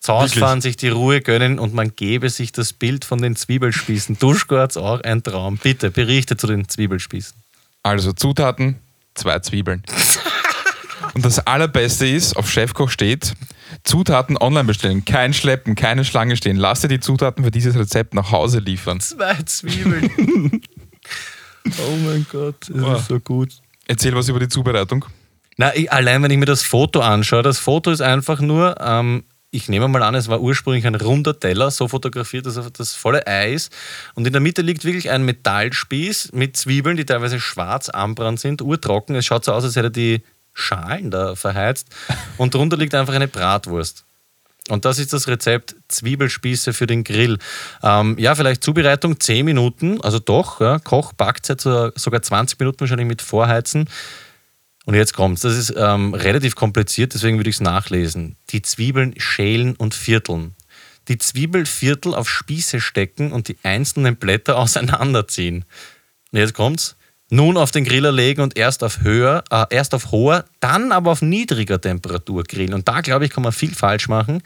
Zu Hause Wirklich? fahren, sich die Ruhe gönnen und man gebe sich das Bild von den Zwiebelspießen. Duschgorts auch ein Traum. Bitte berichte zu den Zwiebelspießen. Also Zutaten, zwei Zwiebeln. Und das Allerbeste ist, auf Chefkoch steht, Zutaten online bestellen, kein Schleppen, keine Schlange stehen. Lass dir die Zutaten für dieses Rezept nach Hause liefern. Zwei Zwiebeln. [laughs] oh mein Gott, das Wow. ist so gut. Erzähl was über die Zubereitung. Na, ich, allein wenn ich mir das Foto anschaue, das Foto ist einfach nur, ähm, ich nehme mal an, es war ursprünglich ein runder Teller, so fotografiert, dass er das volle Ei ist. Und in der Mitte liegt wirklich ein Metallspieß mit Zwiebeln, die teilweise schwarz anbrannt sind, urtrocken. Es schaut so aus, als hätte er die Schalen da verheizt. Und drunter liegt einfach eine Bratwurst. Und das ist das Rezept Zwiebelspieße für den Grill. Ähm, ja, vielleicht Zubereitung 10 Minuten, also doch, ja, Koch, Backzeit so- sogar 20 Minuten wahrscheinlich mit Vorheizen. Und jetzt kommt's. Das ist ähm, relativ kompliziert, deswegen würde ich es nachlesen. Die Zwiebeln schälen und vierteln. Die Zwiebelviertel auf Spieße stecken und die einzelnen Blätter [laughs] auseinanderziehen. Und jetzt kommt's. Nun auf den Griller legen und erst auf höher, äh, erst auf hoher, dann aber auf niedriger Temperatur grillen. Und da, glaube ich, kann man viel falsch machen.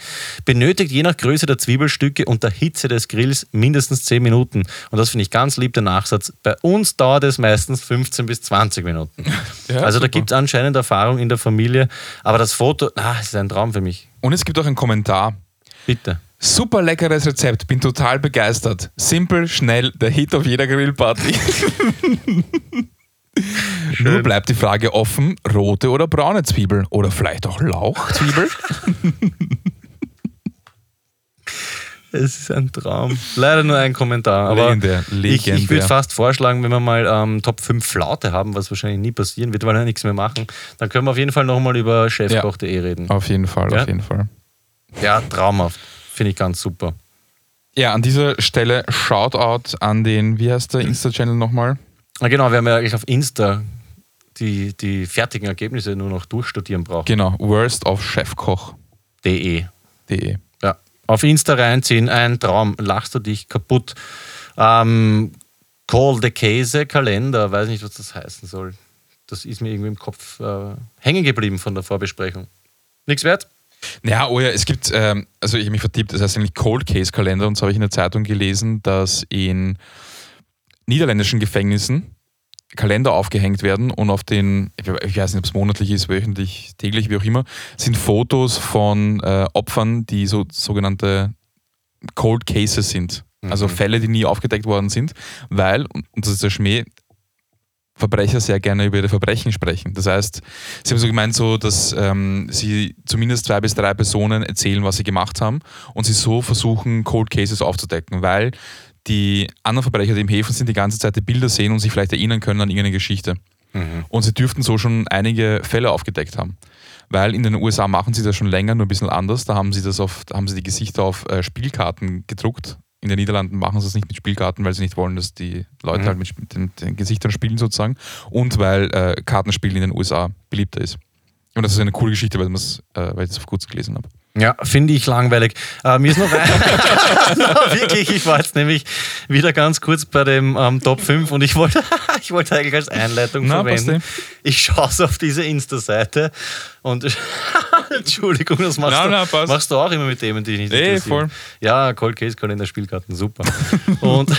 Benötigt je nach Größe der Zwiebelstücke und der Hitze des Grills mindestens 10 Minuten. Und das finde ich ganz lieb, der Nachsatz. Bei uns dauert es meistens 15 bis 20 Minuten. Ja, also da super. gibt es anscheinend Erfahrung in der Familie. Aber das Foto, ah, ist ein Traum für mich. Und es gibt auch einen Kommentar. Bitte. Super leckeres Rezept, bin total begeistert. Simpel, schnell, der Hit auf jeder Grillparty. [laughs] Nur bleibt die Frage offen, rote oder braune Zwiebel oder vielleicht auch Lauchzwiebel? [laughs] Es ist ein Traum. Leider nur ein Kommentar. Aber Legendär, ich, ich würde legendär. fast vorschlagen, wenn wir mal ähm, Top 5 Flaute haben, was wahrscheinlich nie passieren wird, weil wir nichts mehr machen, dann können wir auf jeden Fall nochmal über chefkoch.de reden. Auf jeden Fall, Ja? auf jeden Fall. Ja, traumhaft. Finde ich ganz super. Ja, an dieser Stelle Shoutout an den, wie heißt der Insta-Channel nochmal? Ah, genau, wir haben ja eigentlich auf Insta die, die fertigen Ergebnisse nur noch durchstudieren brauchen. Genau, Worst of Chefkoch.de. De. Ja. Auf Insta reinziehen, ein Traum, lachst du dich kaputt. Ähm, Call the Käse Kalender, weiß nicht, was das heißen soll. Das ist mir irgendwie im Kopf äh, hängen geblieben von der Vorbesprechung. Nichts wert? Ja, oh ja, es gibt, ähm, also ich habe mich vertippt, das heißt eigentlich Cold Case Kalender und so habe ich in der Zeitung gelesen, dass in niederländischen Gefängnissen Kalender aufgehängt werden und auf den, ich weiß nicht, ob es monatlich ist, wöchentlich, täglich, wie auch immer, sind Fotos von äh, Opfern, die so sogenannte Cold Cases sind. Also Fälle, die nie aufgedeckt worden sind, weil, und und das ist der Schmäh, Verbrecher sehr gerne über ihre Verbrechen sprechen. Das heißt, sie haben so gemeint, so, dass ähm, sie zumindest zwei bis drei Personen erzählen, was sie gemacht haben und sie so versuchen, Cold Cases aufzudecken, weil die anderen Verbrecher, die im Häfen sind, die ganze Zeit die Bilder sehen und sich vielleicht erinnern können an irgendeine Geschichte. Und sie dürften so schon einige Fälle aufgedeckt haben. Weil in den USA machen sie das schon länger, nur ein bisschen anders. Da haben sie das auf, haben sie die Gesichter auf äh, Spielkarten gedruckt. In den Niederlanden machen sie es nicht mit Spielkarten, weil sie nicht wollen, dass die Leute halt mit, den, den Gesichtern spielen sozusagen. Und weil äh, Kartenspielen in den USA beliebter ist. Und das ist eine coole Geschichte, weil, äh, weil ich das vor kurzem gelesen habe. Ja, finde ich langweilig. Äh, mir ist noch ein. [laughs] no, wirklich, ich war jetzt nämlich wieder ganz kurz bei dem ähm, Top 5 und ich wollte, [laughs] ich wollte eigentlich als Einleitung Na, verwenden. Ich schaue auf diese Insta-Seite und [laughs] Entschuldigung, das machst, Na, du, passt. machst du auch immer mit Themen, die dich nicht Eh, interessieren. voll. Ja, Cold Case Kalender, Spielkarten, super. und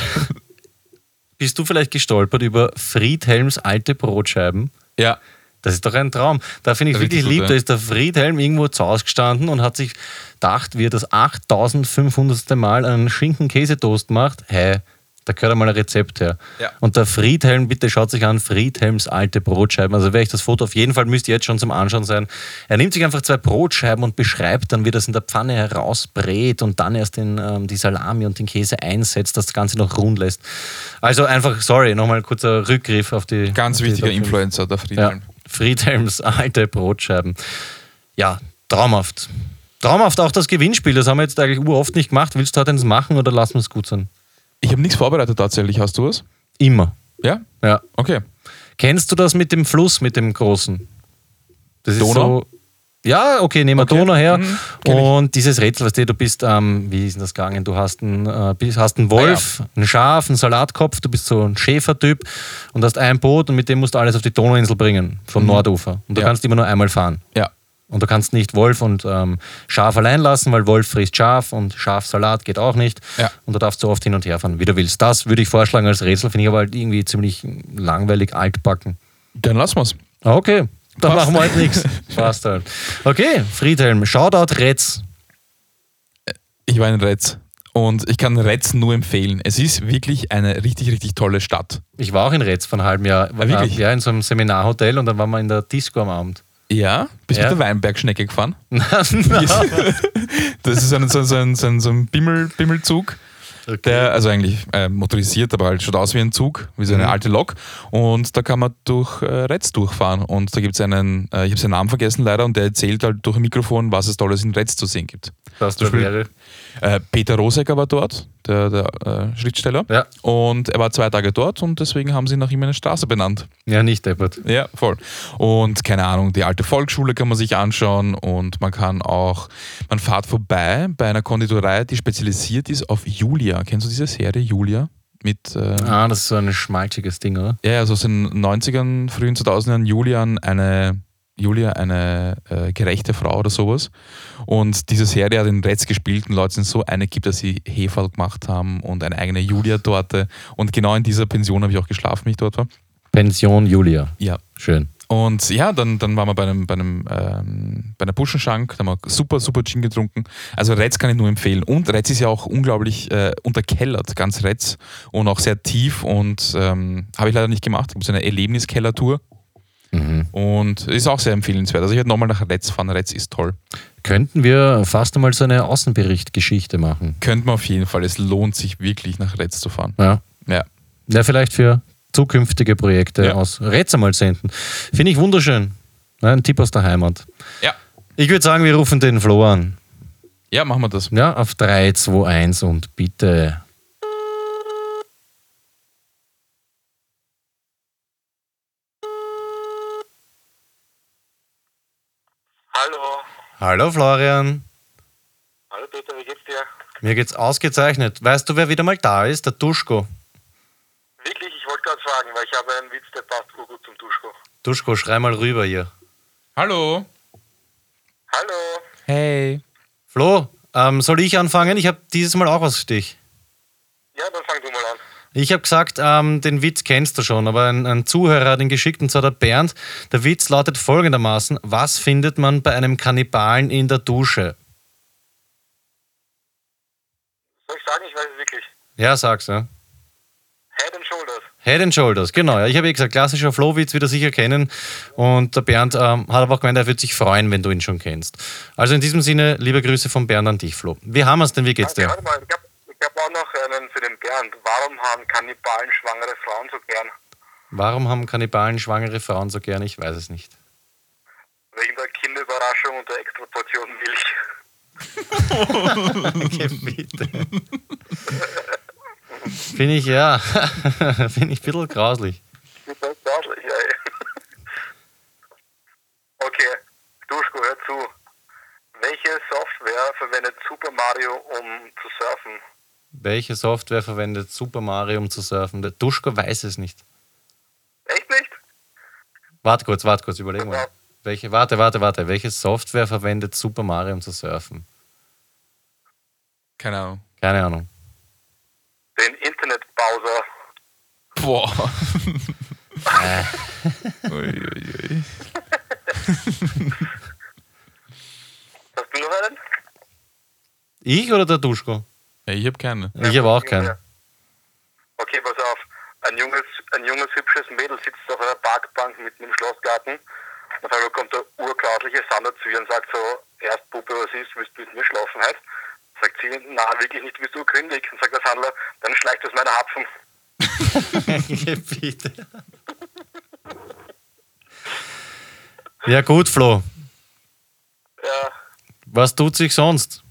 bist du vielleicht gestolpert über Friedhelms alte Brotscheiben? Ja. Das ist doch ein Traum. Da finde ich Ja, wirklich lieb. gut, Da ja. ist der Friedhelm irgendwo zu Hause gestanden und hat sich gedacht, wie er das 8500. Mal einen Schinken-Käsetoast macht. Hey, da gehört einmal ein Rezept her. Ja. Und der Friedhelm, bitte schaut sich an, Friedhelms alte Brotscheiben. Also wäre ich das Foto auf jeden Fall, müsste jetzt schon zum Anschauen sein. Er nimmt sich einfach zwei Brotscheiben und beschreibt dann, wie das in der Pfanne herausbrät und dann erst den, ähm, die Salami und den Käse einsetzt, das Ganze noch rund lässt. Also einfach, sorry, nochmal ein kurzer Rückgriff auf die. Ganz auf die wichtiger fünf. Influencer, der Friedhelm. Ja, Friedhelms alte Brotscheiben. Ja, traumhaft. Traumhaft auch das Gewinnspiel, das haben wir jetzt eigentlich uroft nicht gemacht. Willst du heute eins machen oder lassen wir es gut sein? Ich habe nichts vorbereitet tatsächlich. Hast du was? Immer. Ja? Ja. Okay. Kennst du das mit dem Fluss, mit dem großen? Das ist Donau? so. Ja, okay, nehmen wir Okay. Donau her. Mhm, und dieses Rätsel, weißt du, du bist, ähm, wie ist denn das gegangen? Du hast einen, äh, hast einen Wolf, ein Schaf, einen Salatkopf, du bist so ein Schäfertyp und hast ein Boot und mit dem musst du alles auf die Donauinsel bringen, vom Nordufer. Und du Mhm. Ja. kannst immer nur einmal fahren. Ja. Und du kannst nicht Wolf und ähm, Schaf allein lassen, weil Wolf frisst Schaf und Schafsalat geht auch nicht. Ja. Und du darfst so oft hin und her fahren, wie du willst. Das würde ich vorschlagen als Rätsel, finde ich aber halt irgendwie ziemlich langweilig altbacken. Dann lassen wir's. Ah, Okay, Passt. machen wir halt nichts. [laughs] Passt halt. Okay, Friedhelm, Shoutout Retz. Ich war in Retz. Und ich kann Retz nur empfehlen. Es ist wirklich eine richtig, richtig tolle Stadt. Ich war auch in Retz vor einem halben Jahr. Ah, wirklich? Ja, in so einem Seminarhotel und dann waren wir in der Disco am Abend. Ja? Bist du Ja. mit der Weinbergschnecke gefahren? [laughs] Nein, [laughs] Das ist ein, so, so ein, so ein, so ein Bimmel, Bimmelzug. Okay. Der, also eigentlich äh, motorisiert, aber halt schaut aus wie ein Zug, wie so eine Mhm. alte Lok. Und da kann man durch äh, Retz durchfahren. Und da gibt es einen, äh, ich habe seinen Namen vergessen leider, und der erzählt halt durch ein Mikrofon, was es Tolles in Retz zu sehen gibt. das zum Beispiel-. Äh, Peter Rosecker war dort, der, der äh, Schriftsteller. Ja. Und er war zwei Tage dort und deswegen haben sie nach ihm eine Straße benannt. Ja, nicht deppert. Ja, voll. Und keine Ahnung, die alte Volksschule kann man sich anschauen und man kann auch, man fährt vorbei bei einer Konditorei, die spezialisiert ist auf Julia. Kennst du diese Serie Julia? Mit, äh, Ah, das ist so ein schmalziges Ding, oder? ja, also aus den 90ern, frühen 2000ern, Julian eine, Julia eine äh, gerechte Frau oder sowas. Und diese Serie hat in Retz gespielt und Leute sind so einig, dass sie Heferl gemacht haben und eine eigene Julia-Torte. Und genau in dieser Pension habe ich auch geschlafen, wie ich dort war. Pension Julia. Ja, Schön. Und ja, dann, dann waren wir bei einem, bei einem ähm, bei einer Buschenschank, da haben wir super, super Gin getrunken. Also Retz kann ich nur empfehlen. Und Retz ist ja auch unglaublich äh, unterkellert, ganz Retz. Und auch sehr tief und ähm, habe ich leider nicht gemacht. Es gibt so eine Erlebniskellertour Mhm. und ist auch sehr empfehlenswert. Also ich werde nochmal nach Retz fahren. Retz ist toll. könnten wir fast einmal so eine Außenberichtgeschichte machen. Könnte man auf jeden Fall. Es lohnt sich wirklich nach Retz zu fahren. Ja. Ja. Ja, vielleicht für zukünftige Projekte Ja. aus Rätsel mal senden. Finde ich wunderschön. Ein Tipp aus der Heimat. Ja. Ich würde sagen, wir rufen den Flo an. Ja, machen wir das. Ja, auf 3, 2, 1 und bitte. Hallo. Hallo Florian. Hallo Peter, wie geht's dir? Mir geht's ausgezeichnet. Weißt du, wer wieder mal da ist? Der Duschko. Wirklich, ich habe einen Witz, der passt so gut zum Duschko. Duschko, schrei mal rüber hier. Hallo. Hallo. Hey. Flo, ähm, soll ich anfangen? Ich habe dieses Mal auch was für dich. Ja, dann fang du mal an. Ich habe gesagt, ähm, den Witz kennst du schon, aber ein, ein Zuhörer hat ihn geschickt, und zwar der Bernd. Der Witz lautet folgendermaßen: Was findet man bei einem Kannibalen in der Dusche? Soll ich sagen, ich weiß es wirklich. Ja, sag's, ja. Head and. Head and Shoulders, genau. Ja. Ich habe eh gesagt, klassischer Flo-Witz, wieder sicher kennen. Und der Bernd ähm, hat aber auch gemeint, er würde sich freuen, wenn du ihn schon kennst. Also in diesem Sinne, liebe Grüße von Bernd an dich, Flo. Wie haben wir es denn? Wie geht's Okay, dir? warte mal, ich habe hab auch noch einen für den Bernd. Warum haben Kannibalen schwangere Frauen so gern? Warum haben Kannibalen schwangere Frauen so gerne? Ich weiß es nicht. Wegen der Kinderüberraschung und der extra Portion Milch. [laughs] bitte. [laughs] Finde ich, ja. [laughs] Finde ich ein bisschen grauslich. Grauslich, ey. Okay, Duschko, hör zu. Welche Software verwendet Super Mario, um zu surfen? Welche Software verwendet Super Mario, um zu surfen? Der Duschko weiß es nicht. Echt nicht? Warte kurz, warte kurz, überlegen Ja. wir. Welche, warte, warte, warte. Welche Software verwendet Super Mario, um zu surfen? Keine Ahnung. Keine Ahnung. Den Internetbrowser. Boah. [laughs] ui, ui, ui. Hast du noch einen? Ich oder der Duschko? Ja, ich habe keine. Ich habe auch keinen. Okay, pass auf. Ein junges, ein junges, hübsches Mädel sitzt auf einer Parkbank mitten im Schlossgarten. Auf einmal kommt der urkrautliche Sander zu ihr und sagt so, erst Puppe, was ist, willst du mit mir schlafen heute? Sagt sie, na, wirklich nicht, bist du kündig? Und sagt der Sandler, dann schleicht aus meiner Hapfen. [laughs] Bitte. Ja gut, Flo. Ja, Was tut sich sonst?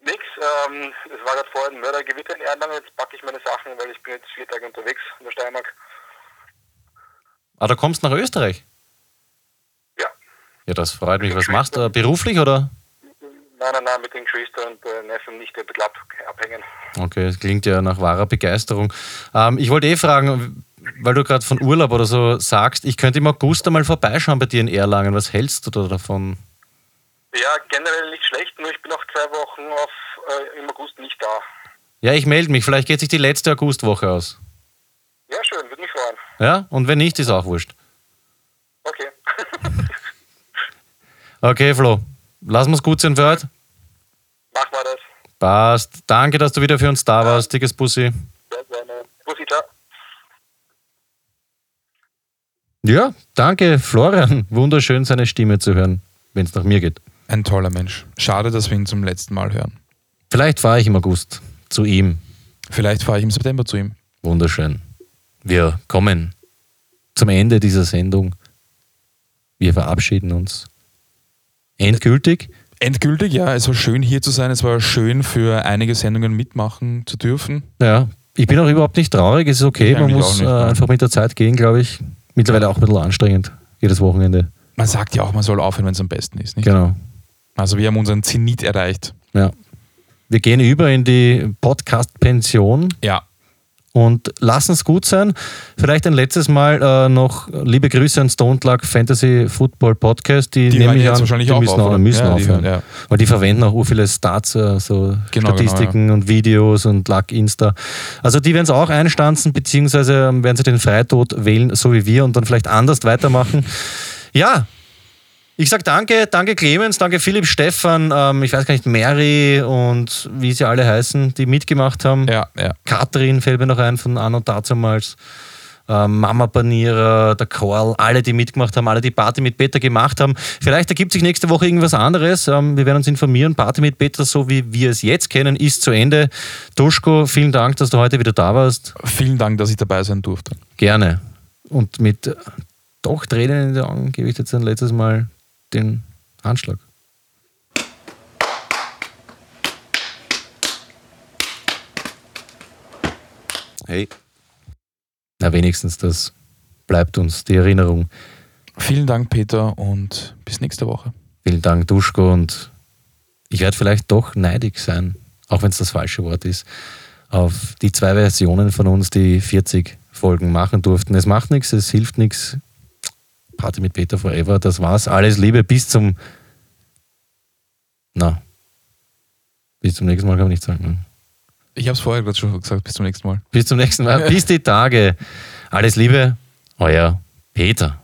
nix. Ähm, es war gerade vorher ein Mördergewitter in Erlangen. Jetzt packe ich meine Sachen, weil ich bin jetzt vier Tage unterwegs in der Steiermark. Ah, du kommst nach Österreich? Ja. Ja, das freut mich. Was machst du? Beruflich oder? Nein, nein, nein, mit den Geschwistern und äh, Neffen nicht ein bisschen ab, abhängen. Okay, das klingt ja nach wahrer Begeisterung. Ähm, ich wollte eh fragen, weil du gerade von Urlaub oder so sagst, ich könnte im August einmal vorbeischauen bei dir in Erlangen. Was hältst du da davon? Ja, generell nicht schlecht, nur ich bin auch zwei Wochen auf, äh, im August nicht da. Ja, ich melde mich. Vielleicht geht sich die letzte Augustwoche aus. Ja, schön, würde mich freuen. Ja? Und wenn nicht, ist auch wurscht. Okay. [laughs] Okay, Flo. Lassen wir es gut sein für heute. Mach mal das. Passt. Danke, dass du wieder für uns da warst. Dickes Bussi. Sehr gerne. Bussi, ciao. Ja, danke, Florian. Wunderschön, seine Stimme zu hören, wenn es nach mir geht. Ein toller Mensch. Schade, dass wir ihn zum letzten Mal hören. Vielleicht fahre ich im August zu ihm. Vielleicht fahre ich im September zu ihm. Wunderschön. Wir kommen zum Ende dieser Sendung. Wir verabschieden uns. Endgültig. Endgültig, ja. Es war schön hier zu sein. Es war schön für einige Sendungen mitmachen zu dürfen. Ja, ich bin auch überhaupt nicht traurig. Es ist okay. Ich Man muss nicht, äh, einfach mit der Zeit gehen, glaube ich. Mittlerweile auch ein bisschen anstrengend. Jedes Wochenende. Man sagt ja auch, man soll aufhören, wenn es am besten ist. Nicht? Genau. Also wir haben unseren Zenit erreicht. Ja. Wir gehen über in die Podcast-Pension. Ja. Und lassen es gut sein. Vielleicht ein letztes Mal äh, noch liebe Grüße an Stone Luck Fantasy Football Podcast. Die, Die nehme ich an, wahrscheinlich die auch müssen, auf, auch, oder? müssen Ja, die aufhören. hören, ja. Weil die verwenden auch viele Stats, äh, so Genau, Statistiken und Videos und Luck Insta. Also die werden es auch einstanzen, beziehungsweise ähm, werden sie den Freitod wählen, so wie wir, und dann vielleicht anders weitermachen. Ja, ich sage danke, danke Clemens, danke Philipp, Stefan, ähm, ich weiß gar nicht, Mary und wie sie alle heißen, die mitgemacht haben. Ja, ja. Katrin fällt mir noch ein von Anno dazumals. äh, Mama Panierer, der Karl, alle, die mitgemacht haben, alle, die Party mit Peter gemacht haben. Vielleicht ergibt sich nächste Woche irgendwas anderes. Ähm, wir werden uns informieren. Party mit Peter, so wie wir es jetzt kennen, ist zu Ende. Duschko, vielen Dank, dass du heute wieder da warst. Vielen Dank, dass ich dabei sein durfte. Gerne. Und mit doch Tränen in den Augen gebe ich jetzt ein letztes Mal den Handschlag. Hey. Na, wenigstens das bleibt uns die Erinnerung. Vielen Dank, Peter, und bis nächste Woche. Vielen Dank, Duschko. Und ich werde vielleicht doch neidig sein, auch wenn es das falsche Wort ist, auf die zwei Versionen von uns, die 40 Folgen machen durften. Es macht nichts, es hilft nichts. Party mit Peter Forever, das war's. Alles Liebe bis zum. Na. Bis zum nächsten Mal kann man nicht sagen. ne? Ich habe es vorher gerade schon gesagt. Bis zum nächsten Mal. Bis zum nächsten Mal. Bis die Tage. Alles Liebe, euer Peter.